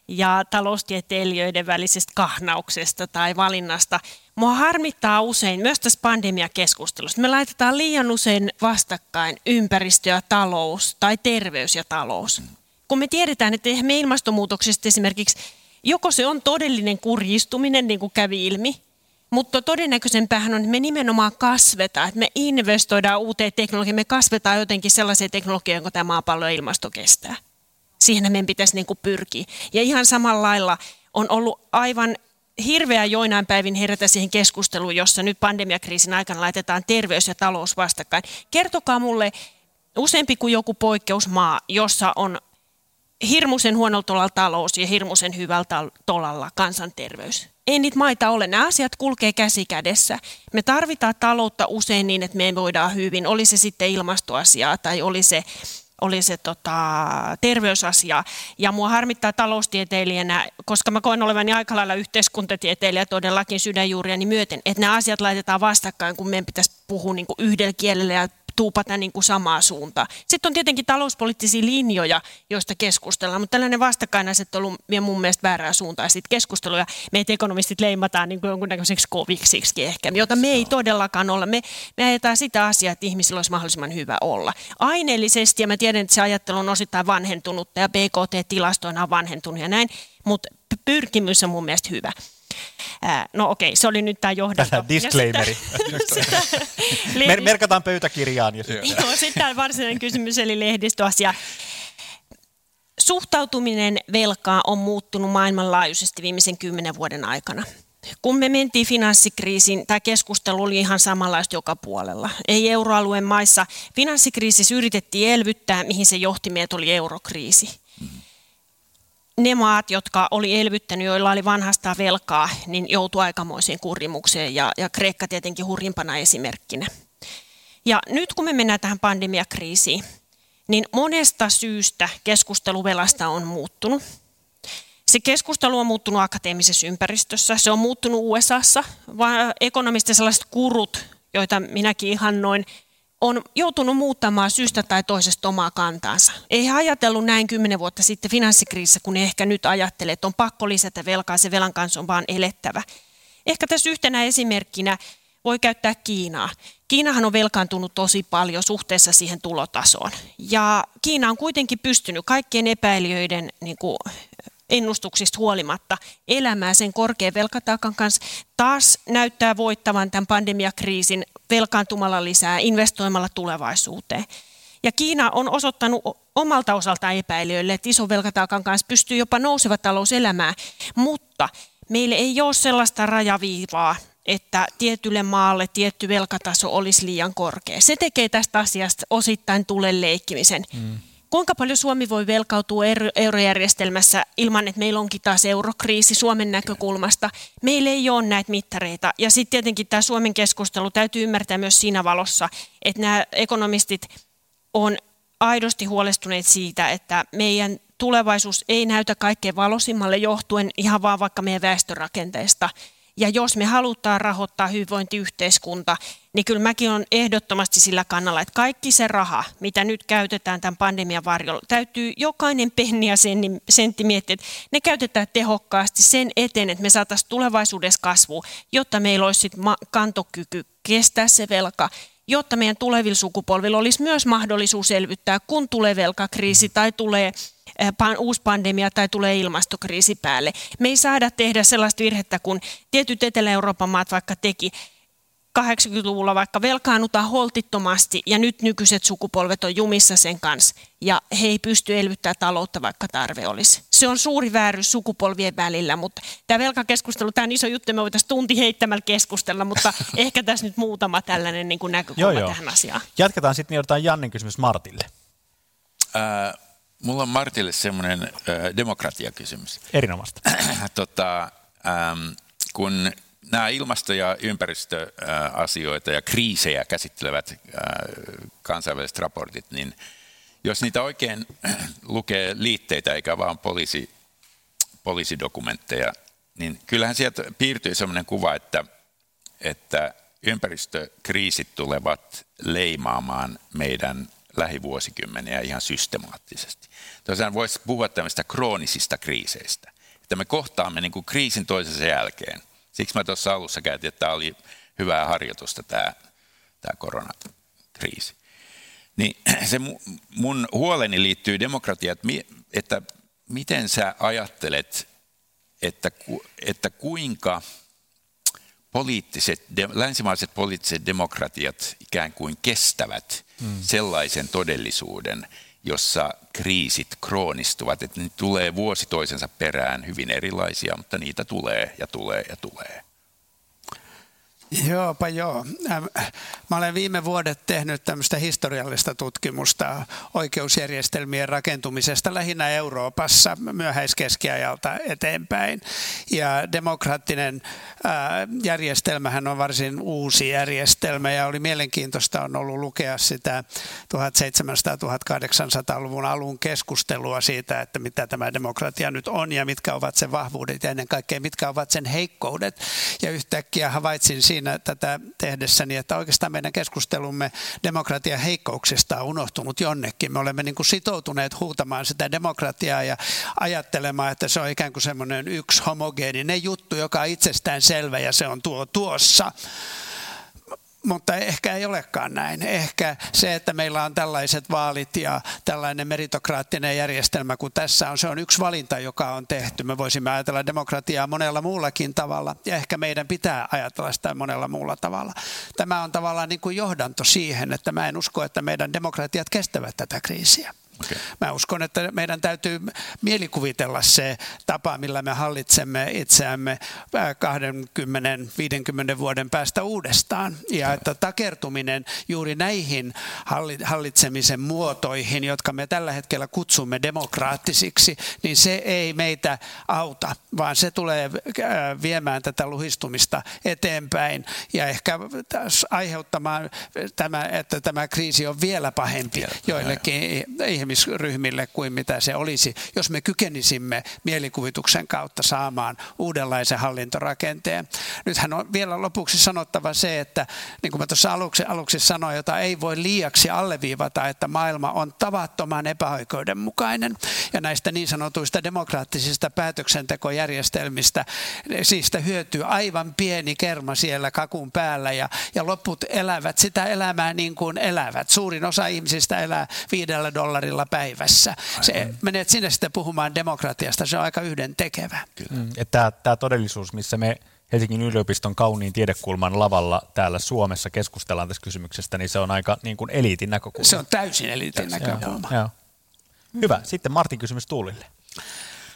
ja taloustieteilijöiden välisestä kahnauksesta tai valinnasta. Mua harmittaa usein myös tässä pandemiakeskustelussa. Me laitetaan liian usein vastakkain ympäristö ja talous tai terveys ja talous. Kun me tiedetään, että me ilmastonmuutoksesta esimerkiksi joko se on todellinen kurjistuminen, niin kuin kävi ilmi, mutta todennäköisempäähän on, että me nimenomaan kasvetaan, että me investoidaan uuteen teknologiaan, me kasvetaan jotenkin sellaiseen teknologiaan, jonka tämä maapallo ja ilmasto kestää. Siihen meidän pitäisi niin kuin pyrkiä. Ja ihan samalla lailla on ollut aivan hirveä joinain päivin herätä siihen keskusteluun, jossa nyt pandemiakriisin aikana laitetaan terveys ja talous vastakkain. Kertokaa mulle useampi kuin joku poikkeusmaa, jossa on hirmuisen huonolla talous ja hirmuisen hyvällä tolalla kansanterveys. Ei niitä maita ole. Nämä asiat kulkee käsi kädessä. Me tarvitaan taloutta usein niin, että me voidaan hyvin. Oli se sitten ilmastoasiaa tai oli se oli se tota, terveysasia. Ja mua harmittaa taloustieteilijänä, koska mä koen olevani aika lailla yhteiskuntatieteilijä todellakin sydänjuuriani myöten, että nämä asiat laitetaan vastakkain, kun meidän pitäisi puhua niin yhdellä kielellä ja tuupata niin kuin samaa suuntaan. Sitten on tietenkin talouspoliittisia linjoja, joista keskustellaan, mutta tällainen vastakkainasettelu vie mun mielestä väärää suuntaan. Sitten keskusteluja meitä ekonomistit leimataan niin kuin jonkunnäköiseksi koviksiksi ehkä, jota me ei todellakaan olla. Me, me ajetaan sitä asiaa, että ihmisillä olisi mahdollisimman hyvä olla. Aineellisesti, ja mä tiedän, että se ajattelu on osittain vanhentunutta ja BKT-tilastoina on vanhentunut ja näin, mutta pyrkimys on mun mielestä hyvä. No okei, okay, se oli nyt tämä johdanto. Tämä disclaimeri. (laughs) Mer- merkataan pöytäkirjaan. Jos... Joo, sitten tämä varsinainen kysymys, eli lehdistöasia. Suhtautuminen velkaa on muuttunut maailmanlaajuisesti viimeisen kymmenen vuoden aikana. Kun me mentiin finanssikriisiin, tämä keskustelu oli ihan samanlaista joka puolella. Ei euroalueen maissa. Finanssikriisissä yritettiin elvyttää, mihin se johti meitä oli eurokriisi ne maat, jotka oli elvyttänyt, joilla oli vanhasta velkaa, niin joutui aikamoiseen kurimukseen ja, ja Kreikka tietenkin hurjimpana esimerkkinä. Ja nyt kun me mennään tähän pandemiakriisiin, niin monesta syystä keskustelu velasta on muuttunut. Se keskustelu on muuttunut akateemisessa ympäristössä, se on muuttunut USAssa, vaan ekonomisten sellaiset kurut, joita minäkin ihan noin on joutunut muuttamaan syystä tai toisesta omaa kantaansa. Ei he ajatellut näin kymmenen vuotta sitten finanssikriisissä, kun ehkä nyt ajattelee, että on pakko lisätä velkaa, se velan kanssa on vaan elettävä. Ehkä tässä yhtenä esimerkkinä voi käyttää Kiinaa. Kiinahan on velkaantunut tosi paljon suhteessa siihen tulotasoon. Ja Kiina on kuitenkin pystynyt kaikkien epäilijöiden niin kuin, ennustuksista huolimatta elämää sen korkean velkataakan kanssa. Taas näyttää voittavan tämän pandemiakriisin velkaantumalla lisää, investoimalla tulevaisuuteen. Ja Kiina on osoittanut omalta osaltaan epäilijöille, että ison velkataakan kanssa pystyy jopa nouseva talous elämään, mutta meille ei ole sellaista rajaviivaa, että tietylle maalle tietty velkataso olisi liian korkea. Se tekee tästä asiasta osittain tulen leikkimisen. Mm. Kuinka paljon Suomi voi velkautua eurojärjestelmässä ilman, että meillä onkin taas eurokriisi Suomen näkökulmasta? Meillä ei ole näitä mittareita. Ja sitten tietenkin tämä Suomen keskustelu täytyy ymmärtää myös siinä valossa, että nämä ekonomistit on aidosti huolestuneet siitä, että meidän tulevaisuus ei näytä kaikkein valosimmalle johtuen ihan vaan vaikka meidän väestörakenteesta. Ja jos me halutaan rahoittaa hyvinvointiyhteiskunta, niin kyllä mäkin on ehdottomasti sillä kannalla, että kaikki se raha, mitä nyt käytetään tämän pandemian varjolla, täytyy jokainen penni ja sentti miettiä, että ne käytetään tehokkaasti sen eteen, että me saataisiin tulevaisuudessa kasvua, jotta meillä olisi kantokyky kestää se velka jotta meidän tulevilla sukupolvilla olisi myös mahdollisuus elvyttää, kun tulee velkakriisi tai tulee uusi pandemia tai tulee ilmastokriisi päälle. Me ei saada tehdä sellaista virhettä, kun tietyt Etelä-Euroopan maat vaikka teki, 80-luvulla vaikka velkaanutaan holtittomasti ja nyt nykyiset sukupolvet on jumissa sen kanssa ja he ei pysty elvyttämään taloutta, vaikka tarve olisi. Se on suuri vääryys sukupolvien välillä, mutta tämä velkakeskustelu, tämä on iso juttu, me voitaisiin tunti heittämällä keskustella, mutta (laughs) ehkä tässä nyt muutama tällainen niin kuin näkökulma joo, joo. tähän asiaan. Jatketaan sitten, niin otetaan Jannen kysymys Martille. Äh, mulla on Martille semmoinen äh, demokratiakysymys. Erinomaista. (clears throat) tota, ähm, kun nämä ilmasto- ja ympäristöasioita ja kriisejä käsittelevät äh, kansainväliset raportit, niin jos niitä oikein (clears throat) lukee liitteitä eikä vaan poliisi, poliisidokumentteja, niin kyllähän sieltä piirtyy sellainen kuva, että, että ympäristökriisit tulevat leimaamaan meidän lähivuosikymmeniä ihan systemaattisesti. Tosiaan voisi puhua tämmöistä kroonisista kriiseistä, että me kohtaamme niin kuin kriisin toisensa jälkeen – Siksi mä tuossa alussa käytin, että tämä oli hyvää harjoitusta tämä, tämä koronakriisi. Niin (clears throat) se mun huoleni liittyy demokratiaan, että, miten sä ajattelet, että, että kuinka poliittiset, länsimaiset poliittiset demokratiat ikään kuin kestävät hmm. sellaisen todellisuuden, jossa kriisit kroonistuvat, että ne tulee vuosi toisensa perään hyvin erilaisia, mutta niitä tulee ja tulee ja tulee. Joopa joo. Mä olen viime vuodet tehnyt tämmöistä historiallista tutkimusta oikeusjärjestelmien rakentumisesta lähinnä Euroopassa myöhäiskeskiajalta eteenpäin. Ja demokraattinen järjestelmähän on varsin uusi järjestelmä ja oli mielenkiintoista on ollut lukea sitä 1700-1800-luvun alun keskustelua siitä, että mitä tämä demokratia nyt on ja mitkä ovat sen vahvuudet ja ennen kaikkea mitkä ovat sen heikkoudet. Ja yhtäkkiä havaitsin siinä, siinä tätä tehdessäni, että oikeastaan meidän keskustelumme demokratian heikkouksista on unohtunut jonnekin. Me olemme niin kuin sitoutuneet huutamaan sitä demokratiaa ja ajattelemaan, että se on ikään kuin semmoinen yksi homogeeninen juttu, joka on itsestään selvä ja se on tuo tuossa mutta ehkä ei olekaan näin. Ehkä se, että meillä on tällaiset vaalit ja tällainen meritokraattinen järjestelmä kuin tässä on, se on yksi valinta, joka on tehty. Me voisimme ajatella demokratiaa monella muullakin tavalla ja ehkä meidän pitää ajatella sitä monella muulla tavalla. Tämä on tavallaan niin kuin johdanto siihen, että mä en usko, että meidän demokratiat kestävät tätä kriisiä. Okay. Mä uskon, että meidän täytyy mielikuvitella se tapa, millä me hallitsemme itseämme 20-50 vuoden päästä uudestaan. Ja että takertuminen juuri näihin hallitsemisen muotoihin, jotka me tällä hetkellä kutsumme demokraattisiksi, niin se ei meitä auta, vaan se tulee viemään tätä luhistumista eteenpäin ja ehkä aiheuttamaan, tämä, että tämä kriisi on vielä pahempi joillekin ihmisille ihmisryhmille kuin mitä se olisi, jos me kykenisimme mielikuvituksen kautta saamaan uudenlaisen hallintorakenteen. Nythän on vielä lopuksi sanottava se, että niin kuin mä tuossa aluksi, aluksi sanoin, jota ei voi liiaksi alleviivata, että maailma on tavattoman epäoikeudenmukainen. Ja näistä niin sanotuista demokraattisista päätöksentekojärjestelmistä siitä hyötyy aivan pieni kerma siellä kakun päällä ja, ja loput elävät sitä elämää niin kuin elävät. Suurin osa ihmisistä elää viidellä dollarilla dollarilla päivässä. Se, menet sinne sitten puhumaan demokratiasta, se on aika yhden tekevä. Mm, tämä, tämä todellisuus, missä me Helsingin yliopiston kauniin tiedekulman lavalla täällä Suomessa keskustellaan tästä kysymyksestä, niin se on aika niin kuin eliitin näkökulma. Se on täysin eliitin täysin, näkökulma. Joo, joo. Hyvä. Sitten Martin kysymys Tuulille.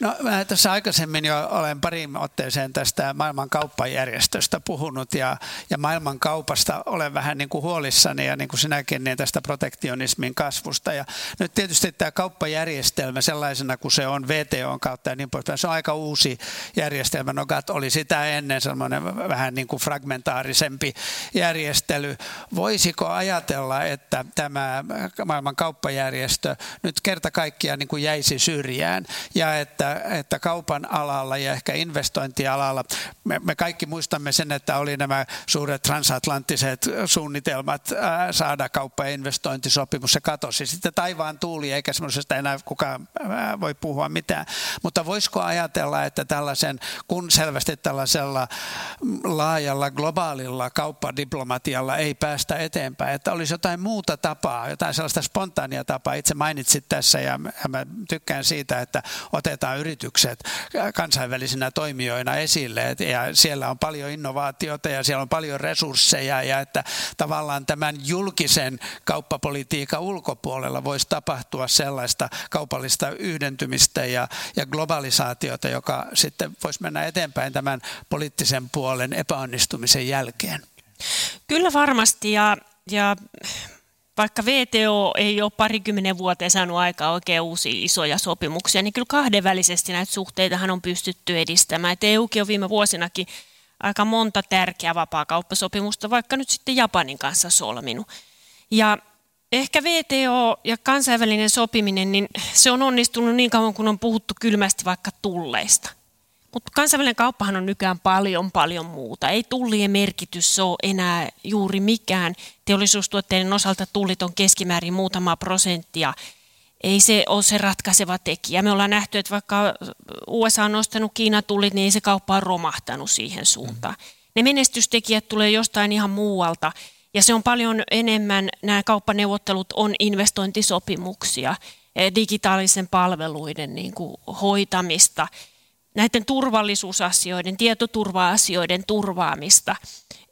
No mä tässä aikaisemmin jo olen pari otteeseen tästä maailman kauppajärjestöstä puhunut ja, ja maailman kaupasta olen vähän niin kuin huolissani ja niin kuin sinäkin niin tästä protektionismin kasvusta. Ja nyt tietysti tämä kauppajärjestelmä sellaisena kuin se on VTOn kautta ja niin poispäin, se on aika uusi järjestelmä. No GATT oli sitä ennen semmoinen vähän niin kuin fragmentaarisempi järjestely. Voisiko ajatella, että tämä maailman kauppajärjestö nyt kerta kaikkiaan niin kuin jäisi syrjään ja että, että kaupan alalla ja ehkä investointialalla, me, me kaikki muistamme sen, että oli nämä suuret transatlanttiset suunnitelmat saada kauppa- ja investointisopimus, se katosi. Sitten taivaan tuuli, eikä semmoisesta enää kukaan voi puhua mitään. Mutta voisiko ajatella, että tällaisen, kun selvästi tällaisella laajalla globaalilla kauppadiplomatialla ei päästä eteenpäin, että olisi jotain muuta tapaa, jotain sellaista spontaania tapaa. Itse mainitsit tässä ja mä tykkään siitä, että otetaan yritykset kansainvälisinä toimijoina esille ja siellä on paljon innovaatiota ja siellä on paljon resursseja ja että tavallaan tämän julkisen kauppapolitiikan ulkopuolella voisi tapahtua sellaista kaupallista yhdentymistä ja, ja globalisaatiota, joka sitten voisi mennä eteenpäin tämän poliittisen puolen epäonnistumisen jälkeen. Kyllä varmasti ja, ja vaikka VTO ei ole parikymmenen vuoteen saanut aikaa oikein uusia isoja sopimuksia, niin kyllä kahdenvälisesti näitä suhteitahan on pystytty edistämään. Et EUkin on viime vuosinakin aika monta tärkeää vapaakauppasopimusta, vaikka nyt sitten Japanin kanssa solminut. Ja ehkä VTO ja kansainvälinen sopiminen, niin se on onnistunut niin kauan, kun on puhuttu kylmästi vaikka tulleista. Mutta kansainvälinen kauppahan on nykyään paljon paljon muuta. Ei tullien merkitys ole enää juuri mikään. Teollisuustuotteiden osalta tullit on keskimäärin muutama prosenttia. Ei se ole se ratkaiseva tekijä. Me ollaan nähty, että vaikka USA on nostanut Kiinan tullit, niin ei se kauppa ole romahtanut siihen suuntaan. Ne menestystekijät tulee jostain ihan muualta. Ja se on paljon enemmän, nämä kauppaneuvottelut on investointisopimuksia, eh, digitaalisen palveluiden niin kuin hoitamista – näiden turvallisuusasioiden, tietoturva-asioiden turvaamista.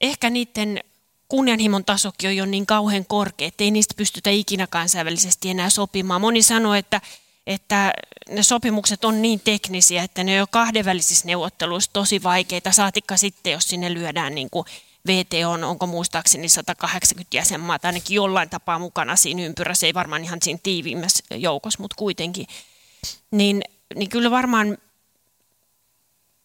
Ehkä niiden kunnianhimon tasokin on jo niin kauhean korkea, että ei niistä pystytä ikinä kansainvälisesti enää sopimaan. Moni sanoo, että, että ne sopimukset on niin teknisiä, että ne on jo kahdenvälisissä neuvotteluissa tosi vaikeita, saatikka sitten, jos sinne lyödään niin kuin VTO on, onko muistaakseni 180 jäsenmaata ainakin jollain tapaa mukana siinä ympyrässä, ei varmaan ihan siinä tiiviimmässä joukossa, mutta kuitenkin. Niin, niin kyllä varmaan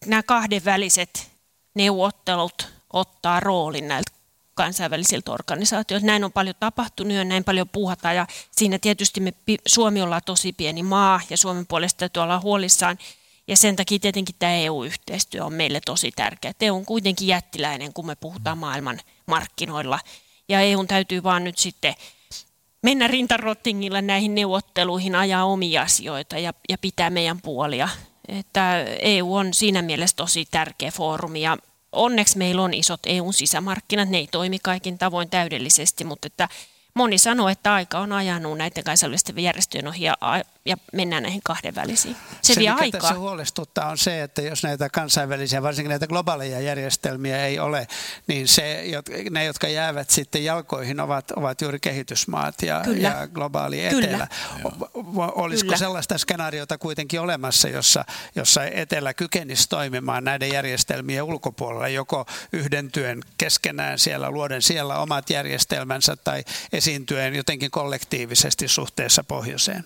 nämä kahdenväliset neuvottelut ottaa roolin näiltä kansainvälisiltä organisaatioilta. Näin on paljon tapahtunut ja näin paljon puhutaan ja siinä tietysti me, Suomi ollaan tosi pieni maa ja Suomen puolesta täytyy olla huolissaan. Ja sen takia tietenkin tämä EU-yhteistyö on meille tosi tärkeä. EU on kuitenkin jättiläinen, kun me puhutaan maailman markkinoilla. Ja EU täytyy vaan nyt sitten mennä rintarottingilla näihin neuvotteluihin, ajaa omia asioita ja, ja pitää meidän puolia että EU on siinä mielessä tosi tärkeä foorumi ja onneksi meillä on isot EUn sisämarkkinat, ne ei toimi kaikin tavoin täydellisesti, mutta että moni sanoo, että aika on ajanut näiden kansainvälisten järjestöjen ohi ja, ja mennään näihin kahdenvälisiin. Se, se vie mikä aikaa. tässä huolestuttaa on se, että jos näitä kansainvälisiä, varsinkin näitä globaaleja järjestelmiä ei ole, niin se, ne, jotka jäävät sitten jalkoihin, ovat, ovat juuri kehitysmaat ja, ja globaali Kyllä. etelä. Olisiko Kyllä. sellaista skenaariota kuitenkin olemassa, jossa, jossa etelä kykenisi toimimaan näiden järjestelmien ulkopuolella, joko yhdentyen keskenään siellä, luoden siellä omat järjestelmänsä tai esiintyen jotenkin kollektiivisesti suhteessa pohjoiseen?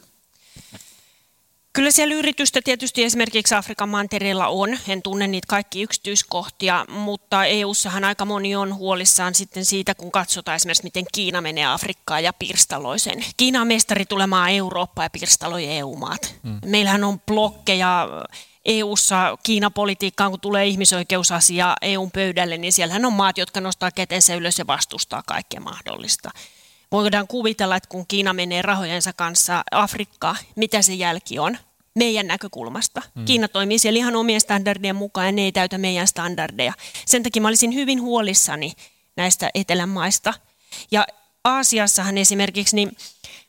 Kyllä siellä yritystä tietysti esimerkiksi Afrikan mantereella on, en tunne niitä kaikki yksityiskohtia, mutta EU-ssahan aika moni on huolissaan sitten siitä, kun katsotaan esimerkiksi, miten Kiina menee Afrikkaan ja pirstaloi sen. Kiina on mestari tulemaan Eurooppaan ja pirstaloi EU-maat. Hmm. Meillähän on blokkeja EU-ssa Kiina-politiikkaan, kun tulee ihmisoikeusasia EUn pöydälle, niin siellähän on maat, jotka nostaa kätensä ylös ja vastustaa kaikkea mahdollista voidaan kuvitella, että kun Kiina menee rahojensa kanssa Afrikkaan, mitä se jälki on meidän näkökulmasta. Mm. Kiina toimii siellä ihan omien standardien mukaan ja ne ei täytä meidän standardeja. Sen takia mä olisin hyvin huolissani näistä etelämaista. Ja Aasiassahan esimerkiksi niin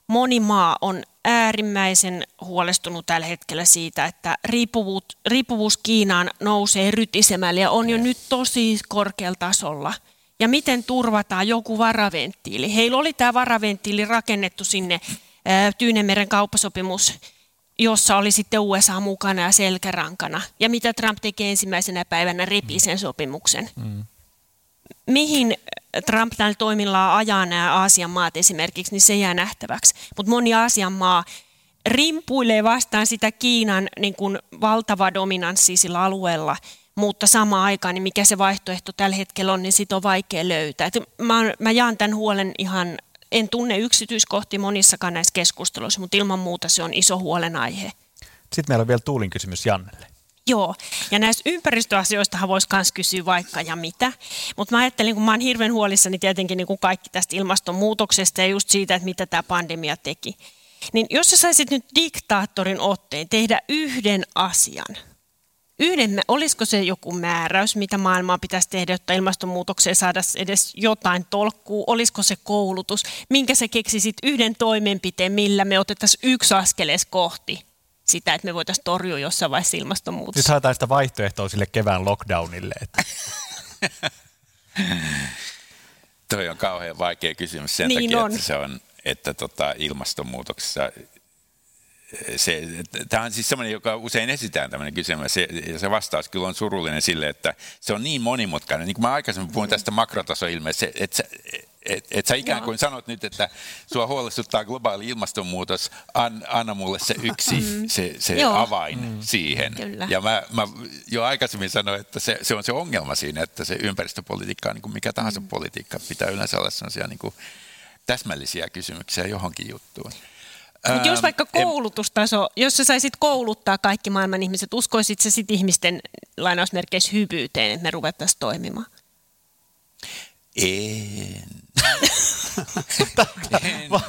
moni maa on äärimmäisen huolestunut tällä hetkellä siitä, että riippuvuus, riippuvuus Kiinaan nousee rytisemällä ja on jo nyt tosi korkealla tasolla – ja miten turvataan joku varaventtiili. Heillä oli tämä varaventtiili rakennettu sinne Tyynemeren kauppasopimus jossa oli sitten USA mukana ja selkärankana. Ja mitä Trump teki ensimmäisenä päivänä, repi sen sopimuksen. Mm. Mihin Trump tällä toimillaan ajaa nämä Aasian maat esimerkiksi, niin se jää nähtäväksi. Mutta moni Aasian maa rimpuilee vastaan sitä Kiinan niin kuin valtava dominanssi sillä alueella, mutta samaan aikaan, niin mikä se vaihtoehto tällä hetkellä on, niin sitä on vaikea löytää. Et mä, mä jaan tämän huolen ihan, en tunne yksityiskohtia monissakaan näissä keskusteluissa, mutta ilman muuta se on iso huolenaihe. Sitten meillä on vielä Tuulin kysymys Jannelle. Joo, ja näistä ympäristöasioistahan voisi myös kysyä vaikka ja mitä. Mutta mä ajattelin, kun mä oon hirveän huolissani tietenkin niin kuin kaikki tästä ilmastonmuutoksesta ja just siitä, että mitä tämä pandemia teki. Niin jos sä saisit nyt diktaattorin otteen tehdä yhden asian, yhden, olisiko se joku määräys, mitä maailmaa pitäisi tehdä, jotta ilmastonmuutokseen saada edes jotain tolkkuu? Olisiko se koulutus? Minkä sä keksisit yhden toimenpiteen, millä me otettaisiin yksi askelees kohti sitä, että me voitaisiin torjua jossain vaiheessa ilmastonmuutosta? Nyt haetaan sitä vaihtoehtoa sille kevään lockdownille. Että. Toi on kauhean vaikea kysymys sen niin takia, on. että se on että tota, ilmastonmuutoksessa se, tämä on siis semmoinen, joka usein esitään tämmöinen kysymys, se, ja se vastaus kyllä on surullinen sille, että se on niin monimutkainen. Niin kuin mä aikaisemmin puhuin tästä makrotasoilmeestä, että et, et sä ikään kuin sanot nyt, että sua huolestuttaa globaali ilmastonmuutos, an, anna mulle se yksi mm. se, se avain mm. siihen. Kyllä. Ja mä, mä jo aikaisemmin sanoin, että se, se on se ongelma siinä, että se ympäristöpolitiikka on niin kuin mikä tahansa mm. politiikka, pitää yleensä olla sellaisia niin kuin täsmällisiä kysymyksiä johonkin juttuun. Mutta jos vaikka koulutustaso, jos sä saisit kouluttaa kaikki maailman ihmiset, uskoisit sä sitten ihmisten lainausmerkeissä hyvyyteen, että me ruvettaisiin toimimaan? En.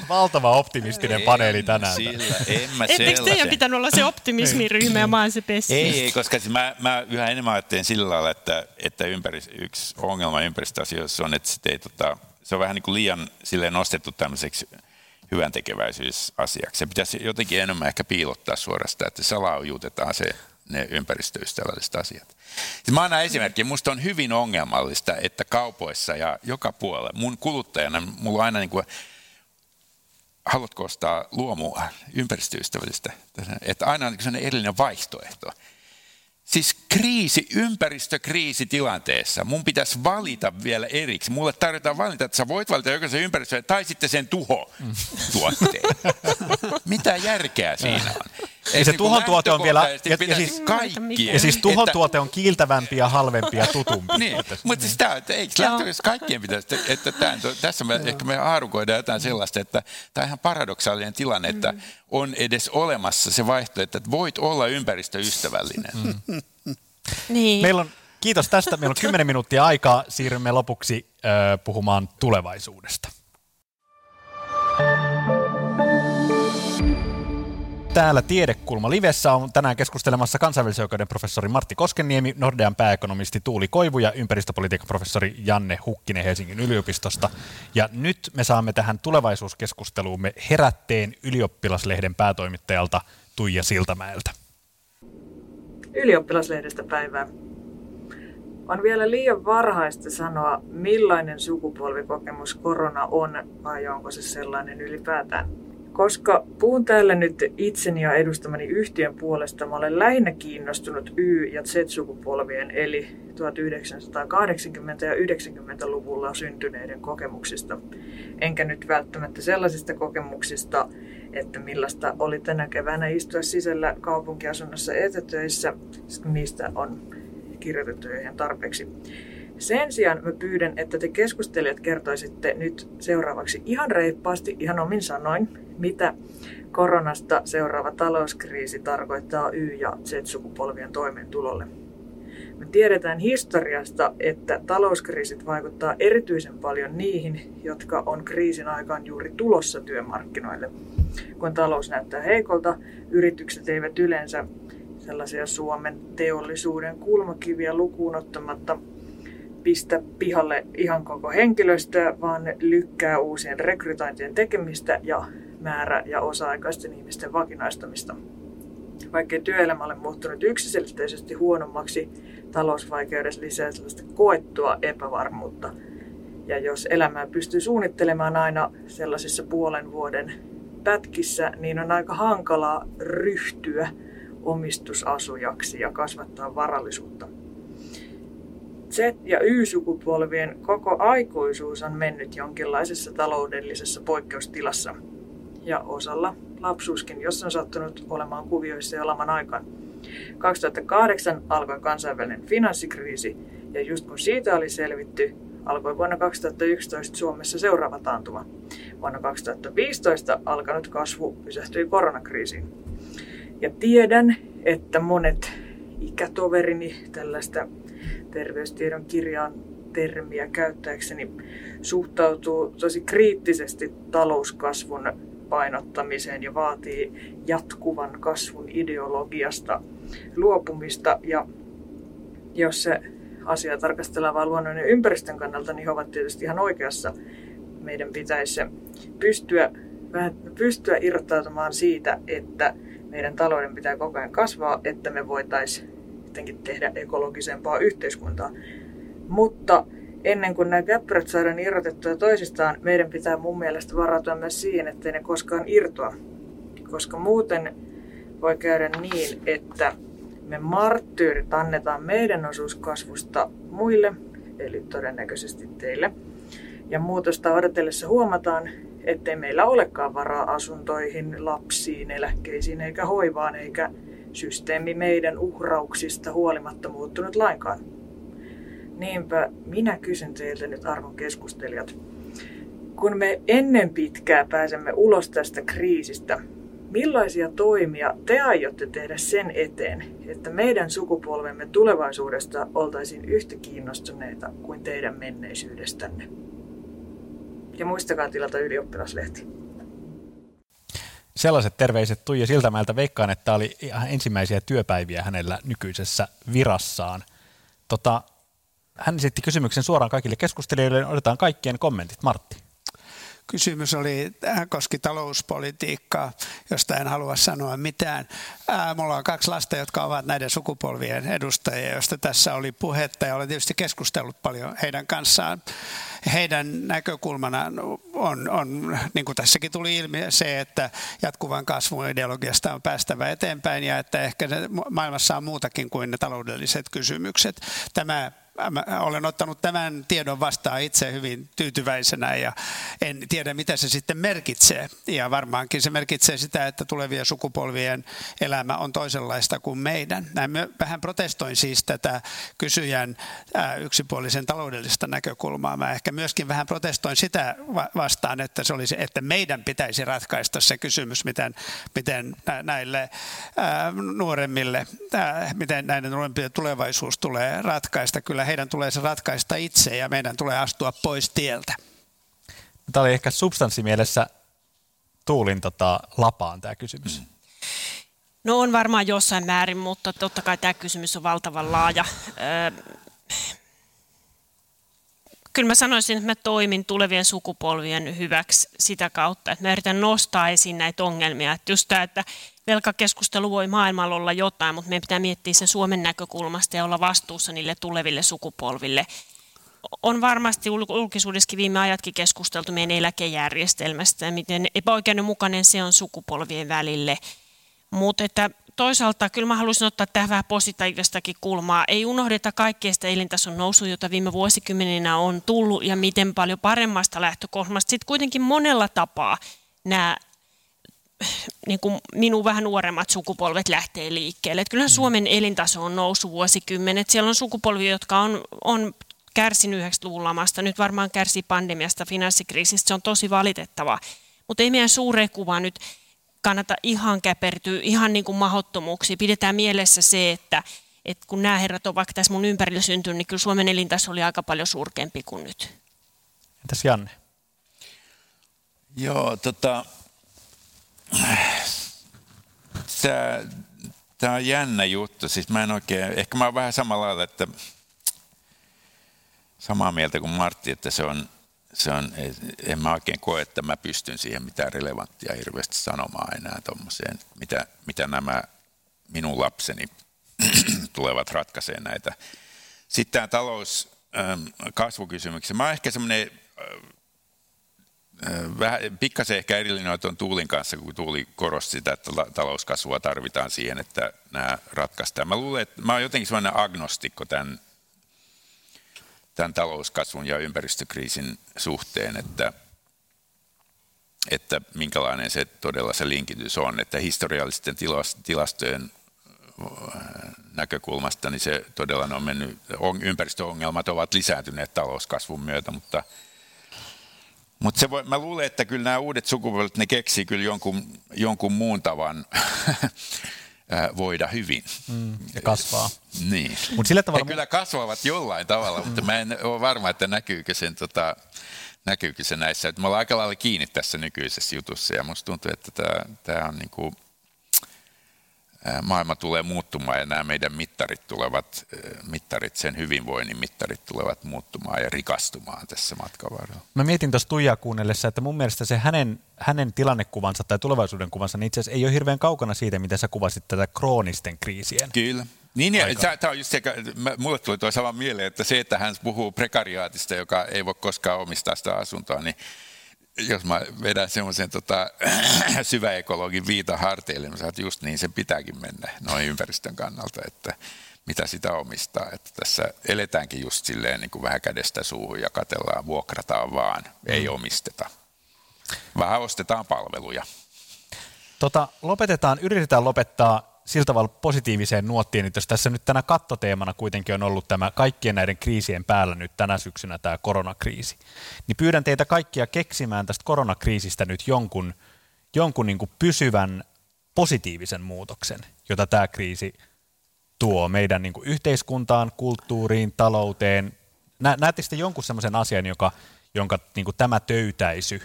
Valtava optimistinen paneeli tänään. Sillä, en mä Etteikö teidän pitänyt olla se optimismiryhmä ja mä oon se pessimisti? Ei, ei, koska siis mä, mä yhä enemmän ajattelen sillä lailla, että, että ympäris, yksi ongelma ympäristöasioissa on, että ei, tota, se on vähän niin kuin liian silleen nostettu tämmöiseksi hyvän tekeväisyysasiaksi. Se pitäisi jotenkin enemmän ehkä piilottaa suorastaan, että salaujutetaan se, ne ympäristöystävälliset asiat. Siis mä annan esimerkki. Musta on hyvin ongelmallista, että kaupoissa ja joka puolella, mun kuluttajana, mulla on aina niin kuin, haluatko ostaa luomua ympäristöystävällistä, että aina on sellainen erillinen vaihtoehto. Siis kriisi, ympäristökriisi tilanteessa. Mun pitäisi valita vielä eriksi. Mulle tarjotaan valinta, että sä voit valita joko sen ympäristö tai sitten sen tuho tuotteen. (laughs) Mitä järkeä siinä on? Ei se niin tuhon tuote on vielä, ja, ja, siis, kaikkien, ja siis tuhon että, tuote on kiiltävämpi ja halvempi ja tutumpi. niin, mutta siis tämä, eikö lähtökohtaisesti kaikkien pitäisi, että, että tämän, tässä me, ehkä me haarukoidaan jotain sellaista, että tämä on ihan paradoksaalinen tilanne, että mm. on edes olemassa se vaihtoehto, että voit olla ympäristöystävällinen. Mm. niin. Meillä on, kiitos tästä, meillä on kymmenen minuuttia aikaa, siirrymme lopuksi äh, puhumaan tulevaisuudesta. Täällä Tiedekulma Livessä on tänään keskustelemassa kansainvälisen oikeuden professori Martti Koskenniemi, Nordean pääekonomisti Tuuli Koivu ja ympäristöpolitiikan professori Janne Hukkinen Helsingin yliopistosta. Ja nyt me saamme tähän tulevaisuuskeskusteluumme herätteen ylioppilaslehden päätoimittajalta Tuija Siltamäeltä. Ylioppilaslehdestä päivää. On vielä liian varhaista sanoa, millainen sukupolvikokemus korona on vai onko se sellainen ylipäätään. Koska puhun täällä nyt itseni ja edustamani yhtiön puolesta, mä olen lähinnä kiinnostunut Y- ja Z-sukupolvien eli 1980- ja 90-luvulla syntyneiden kokemuksista. Enkä nyt välttämättä sellaisista kokemuksista, että millaista oli tänä keväänä istua sisällä kaupunkiasunnossa etätöissä, niistä on kirjoitettu ihan tarpeeksi. Sen sijaan mä pyydän, että te keskustelijat kertoisitte nyt seuraavaksi ihan reippaasti, ihan omin sanoin, mitä koronasta seuraava talouskriisi tarkoittaa Y- ja Z-sukupolvien toimeentulolle. Me tiedetään historiasta, että talouskriisit vaikuttaa erityisen paljon niihin, jotka on kriisin aikaan juuri tulossa työmarkkinoille. Kun talous näyttää heikolta, yritykset eivät yleensä sellaisia Suomen teollisuuden kulmakiviä lukuun ottamatta pistä pihalle ihan koko henkilöstöä, vaan lykkää uusien rekrytointien tekemistä ja määrä- ja osa-aikaisten ihmisten vakinaistamista. Vaikkei työelämä ole muuttunut yksiselitteisesti huonommaksi, talousvaikeudessa lisää sellaista koettua epävarmuutta. Ja jos elämää pystyy suunnittelemaan aina sellaisissa puolen vuoden pätkissä, niin on aika hankalaa ryhtyä omistusasujaksi ja kasvattaa varallisuutta. Z- ja Y-sukupolvien koko aikuisuus on mennyt jonkinlaisessa taloudellisessa poikkeustilassa. Ja osalla lapsuuskin, jos on sattunut olemaan kuvioissa jo laman aikaan. 2008 alkoi kansainvälinen finanssikriisi, ja just kun siitä oli selvitty, alkoi vuonna 2011 Suomessa seuraava taantuma. Vuonna 2015 alkanut kasvu pysähtyi koronakriisiin. Ja tiedän, että monet ikätoverini tällaista terveystiedon kirjaan termiä käyttääkseni suhtautuu tosi kriittisesti talouskasvun painottamiseen ja vaatii jatkuvan kasvun ideologiasta luopumista. Ja jos se asia tarkastellaan vain luonnon ja ympäristön kannalta, niin he ovat tietysti ihan oikeassa. Meidän pitäisi pystyä, pystyä irrottautumaan siitä, että meidän talouden pitää koko ajan kasvaa, että me voitaisiin jotenkin tehdä ekologisempaa yhteiskuntaa. Mutta ennen kuin nämä käppyrät saadaan irrotettua toisistaan, meidän pitää mun mielestä varautua myös siihen, ettei ne koskaan irtoa. Koska muuten voi käydä niin, että me marttyyrit annetaan meidän osuus kasvusta muille, eli todennäköisesti teille. Ja muutosta odotellessa huomataan, ettei meillä olekaan varaa asuntoihin, lapsiin, eläkkeisiin eikä hoivaan, eikä systeemi meidän uhrauksista huolimatta muuttunut lainkaan. Niinpä minä kysyn teiltä nyt arvon keskustelijat. Kun me ennen pitkää pääsemme ulos tästä kriisistä, millaisia toimia te aiotte tehdä sen eteen, että meidän sukupolvemme tulevaisuudesta oltaisiin yhtä kiinnostuneita kuin teidän menneisyydestänne? Ja muistakaa tilata ylioppilaslehti. Sellaiset terveiset Tuija Siltämäeltä. Veikkaan, että oli ihan ensimmäisiä työpäiviä hänellä nykyisessä virassaan. Tota, hän esitti kysymyksen suoraan kaikille keskustelijoille. Otetaan kaikkien kommentit. Martti. Kysymys oli, äh, koski talouspolitiikkaa, josta en halua sanoa mitään. Ää, mulla on kaksi lasta, jotka ovat näiden sukupolvien edustajia, joista tässä oli puhetta ja olen tietysti keskustellut paljon heidän kanssaan. Heidän näkökulmana on, on, niin kuin tässäkin tuli ilmi, se, että jatkuvan kasvun ideologiasta on päästävä eteenpäin ja että ehkä maailmassa on muutakin kuin ne taloudelliset kysymykset. Tämä mä olen ottanut tämän tiedon vastaan itse hyvin tyytyväisenä ja en tiedä mitä se sitten merkitsee. Ja varmaankin se merkitsee sitä, että tulevien sukupolvien elämä on toisenlaista kuin meidän. Näin vähän protestoin siis tätä kysyjän yksipuolisen taloudellista näkökulmaa. Mä ehkä myöskin vähän protestoin sitä vastaan, että se olisi, että meidän pitäisi ratkaista se kysymys, miten, miten näille nuoremmille, miten näiden nuorempien tulevaisuus tulee ratkaista. Kyllä heidän tulee se ratkaista itse ja meidän tulee astua pois tieltä. Tämä oli ehkä substanssimielessä Tuulin tota, lapaan tämä kysymys. Mm. No on varmaan jossain määrin, mutta totta kai tämä kysymys on valtavan laaja. Öö, kyllä mä sanoisin, että mä toimin tulevien sukupolvien hyväksi sitä kautta, että mä yritän nostaa esiin näitä ongelmia. Että just tämä, että velkakeskustelu voi maailmalla olla jotain, mutta meidän pitää miettiä se Suomen näkökulmasta ja olla vastuussa niille tuleville sukupolville. On varmasti julkisuudessakin viime ajatkin keskusteltu meidän eläkejärjestelmästä ja miten epäoikeudenmukainen se on sukupolvien välille. Mutta että toisaalta kyllä mä haluaisin ottaa tähän vähän positiivistakin kulmaa. Ei unohdeta kaikkea sitä elintason nousua, jota viime vuosikymmeninä on tullut ja miten paljon paremmasta lähtökohdasta. Sitten kuitenkin monella tapaa nämä niin kuin minun vähän nuoremmat sukupolvet lähtee liikkeelle. Että kyllähän mm. Suomen elintaso on noussut vuosikymmenet. Siellä on sukupolvia, jotka on, on kärsinyt 90-luvun lamasta, nyt varmaan kärsii pandemiasta, finanssikriisistä. Se on tosi valitettavaa. Mutta ei meidän suureen kuva nyt kannata ihan käpertyä, ihan niin kuin mahottomuuksia. Pidetään mielessä se, että, että kun nämä herrat ovat vaikka tässä mun ympärillä syntynyt, niin kyllä Suomen elintaso oli aika paljon surkeampi kuin nyt. Entäs Janne? Joo, tota, Tämä on jännä juttu. Siis mä en oikein, ehkä mä oon vähän samalla lailla, että samaa mieltä kuin Martti, että se on, se on, en mä oikein koe, että mä pystyn siihen mitään relevanttia hirveästi sanomaan enää tuommoiseen, mitä, mitä nämä minun lapseni (clears throat) tulevat ratkaiseen näitä. Sitten tämä talous, kasvukysymyksiä. Mä oon ehkä semmoinen vähän, pikkasen ehkä erillinen on Tuulin kanssa, kun Tuuli korosti sitä, että talouskasvua tarvitaan siihen, että nämä ratkaistaan. Mä luulen, että mä oon jotenkin sellainen agnostikko tämän, tämän talouskasvun ja ympäristökriisin suhteen, että, että minkälainen se todella se linkitys on, että historiallisten tilastojen näkökulmasta, niin se todella on mennyt, ympäristöongelmat ovat lisääntyneet talouskasvun myötä, mutta mutta se voi, mä luulen, että kyllä nämä uudet sukupolvet, ne keksii kyllä jonkun, jonkun muun tavan (laughs) voida hyvin. Mm, ja kasvaa. Niin. Mut sillä tavalla... He kyllä kasvavat jollain tavalla, mutta mä en ole varma, että näkyykö, sen, tota, näkyykö se näissä. Että me ollaan aika lailla kiinni tässä nykyisessä jutussa ja musta tuntuu, että tämä on niin kuin, maailma tulee muuttumaan ja nämä meidän mittarit tulevat, mittarit, sen hyvinvoinnin mittarit tulevat muuttumaan ja rikastumaan tässä matkan varrella. Mä mietin tuossa Tuijaa kuunnellessa, että mun mielestä se hänen, hänen tilannekuvansa tai tulevaisuuden kuvansa niin itse asiassa ei ole hirveän kaukana siitä, mitä sä kuvasit tätä kroonisten kriisien. Kyllä. Niin, ja tämä on just se, mulle tuli tuo sama mieleen, että se, että hän puhuu prekariaatista, joka ei voi koskaan omistaa sitä asuntoa, niin jos mä vedän semmoisen tota, (clears throat) syväekologin viitan harteille, niin että just niin se pitääkin mennä noin ympäristön kannalta, että mitä sitä omistaa. Että tässä eletäänkin just silleen niin kuin vähän kädestä suuhun ja katellaan, vuokrataan vaan, ei mm. omisteta. Vähän ostetaan palveluja. Tota, lopetetaan, yritetään lopettaa sillä tavalla positiiviseen nuottiin, että jos tässä nyt tänä kattoteemana kuitenkin on ollut tämä kaikkien näiden kriisien päällä nyt tänä syksynä tämä koronakriisi, niin pyydän teitä kaikkia keksimään tästä koronakriisistä nyt jonkun, jonkun niin kuin pysyvän positiivisen muutoksen, jota tämä kriisi tuo meidän niin kuin yhteiskuntaan, kulttuuriin, talouteen. Nä, näette sitten jonkun sellaisen asian, joka, jonka niin kuin tämä töytäisy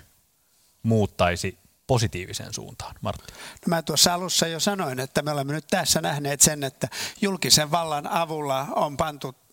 muuttaisi positiiviseen suuntaan? Martti. No mä tuossa alussa jo sanoin, että me olemme nyt tässä nähneet sen, että julkisen vallan avulla on pantu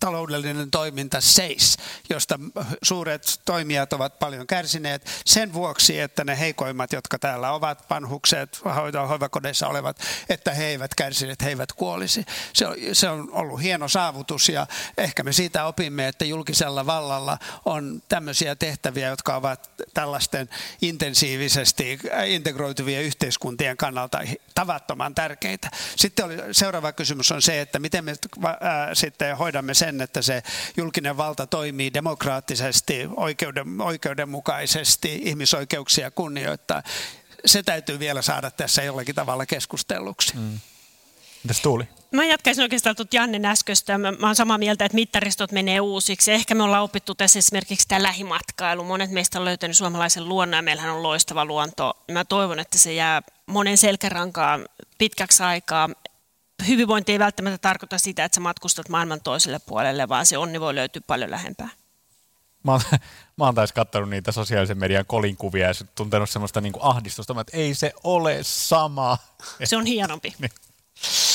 taloudellinen toiminta seis, josta suuret toimijat ovat paljon kärsineet sen vuoksi, että ne heikoimmat, jotka täällä ovat, vanhukset, hoivakodeissa olevat, että he eivät kärsineet, he eivät kuolisi. Se on, se on ollut hieno saavutus ja ehkä me siitä opimme, että julkisella vallalla on tämmöisiä tehtäviä, jotka ovat tällaisten intensiivisesti integroituvien yhteiskuntien kannalta tavattoman tärkeitä. Sitten oli, seuraava kysymys on se, että miten me ää, sitten hoidamme sen, sen, että se julkinen valta toimii demokraattisesti, oikeuden, oikeudenmukaisesti, ihmisoikeuksia kunnioittaa. Se täytyy vielä saada tässä jollakin tavalla keskustelluksi. Mm. Mitäs Tuuli? Mä jatkaisin oikeastaan tuota Jannen äsköstä. Mä, mä oon samaa mieltä, että mittaristot menee uusiksi. Ehkä me ollaan opittu tässä esimerkiksi tämä lähimatkailu. Monet meistä on löytänyt suomalaisen luonnon ja meillähän on loistava luonto. Mä toivon, että se jää monen selkärankaan pitkäksi aikaa hyvinvointi ei välttämättä tarkoita sitä, että sä matkustat maailman toiselle puolelle, vaan se onni voi löytyä paljon lähempää. Mä oon, mä oon taas katsonut niitä sosiaalisen median kolinkuvia ja tuntenut semmoista niin ahdistusta, että ei se ole sama. Se on hienompi. (laughs) Niin.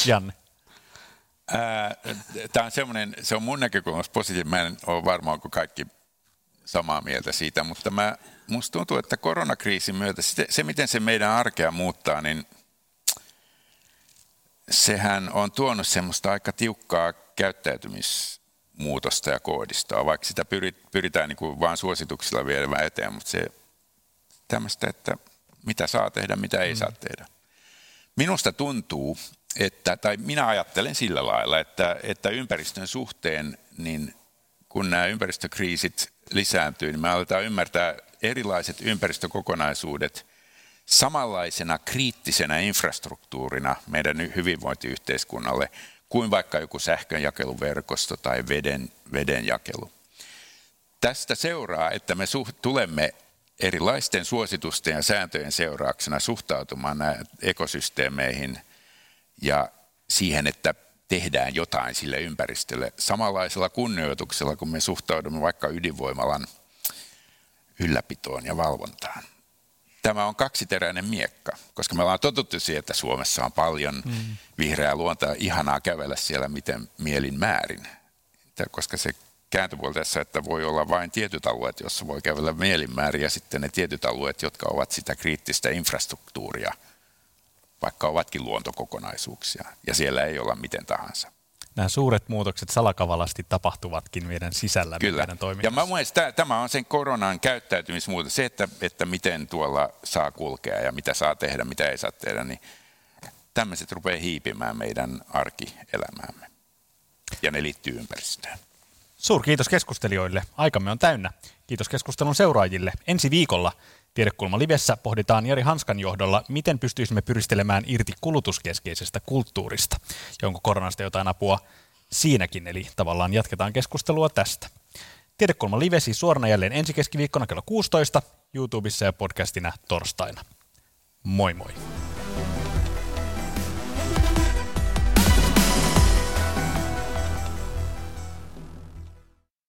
Janne. Tämä on semmoinen, se on mun näkökulmasta positiivinen. Mä en ole varma, onko kaikki samaa mieltä siitä, mutta mä, musta tuntuu, että koronakriisin myötä se, se, miten se meidän arkea muuttaa, niin – sehän on tuonut semmoista aika tiukkaa käyttäytymismuutosta ja koodistoa, vaikka sitä pyritään niin kuin vain suosituksilla viemään eteen, mutta se tämmöistä, että mitä saa tehdä, mitä ei mm. saa tehdä. Minusta tuntuu, että, tai minä ajattelen sillä lailla, että, että ympäristön suhteen, niin kun nämä ympäristökriisit lisääntyy, niin me aletaan ymmärtää erilaiset ympäristökokonaisuudet samanlaisena kriittisenä infrastruktuurina meidän hyvinvointiyhteiskunnalle kuin vaikka joku sähkönjakeluverkosto tai veden, vedenjakelu. Tästä seuraa, että me suht, tulemme erilaisten suositusten ja sääntöjen seurauksena suhtautumaan näihin ekosysteemeihin ja siihen, että tehdään jotain sille ympäristölle samanlaisella kunnioituksella, kun me suhtaudumme vaikka ydinvoimalan ylläpitoon ja valvontaan tämä on kaksiteräinen miekka, koska me ollaan totuttu siihen, että Suomessa on paljon mm. vihreää luontoa, ihanaa kävellä siellä miten mielin määrin, koska se kääntöpuoli tässä, että voi olla vain tietyt alueet, joissa voi kävellä mielinmäärin ja sitten ne tietyt alueet, jotka ovat sitä kriittistä infrastruktuuria, vaikka ovatkin luontokokonaisuuksia ja siellä ei olla miten tahansa. Nämä suuret muutokset salakavalasti tapahtuvatkin meidän sisällä Kyllä. meidän toiminnassa. Ja mä mielestä tämä on sen koronan käyttäytymismuutos, se, että, että miten tuolla saa kulkea ja mitä saa tehdä, mitä ei saa tehdä, niin tämmöiset rupeaa hiipimään meidän arkielämäämme. Ja ne liittyy ympäristöön. Suurkiitos keskustelijoille. Aikamme on täynnä. Kiitos keskustelun seuraajille. Ensi viikolla Tiedekulma Livessä pohditaan Jari Hanskan johdolla, miten pystyisimme pyristelemään irti kulutuskeskeisestä kulttuurista. Ja onko koronasta jotain apua siinäkin, eli tavallaan jatketaan keskustelua tästä. Tiedekulma Live siis suorana jälleen ensi keskiviikkona kello 16, YouTubessa ja podcastina torstaina. Moi moi!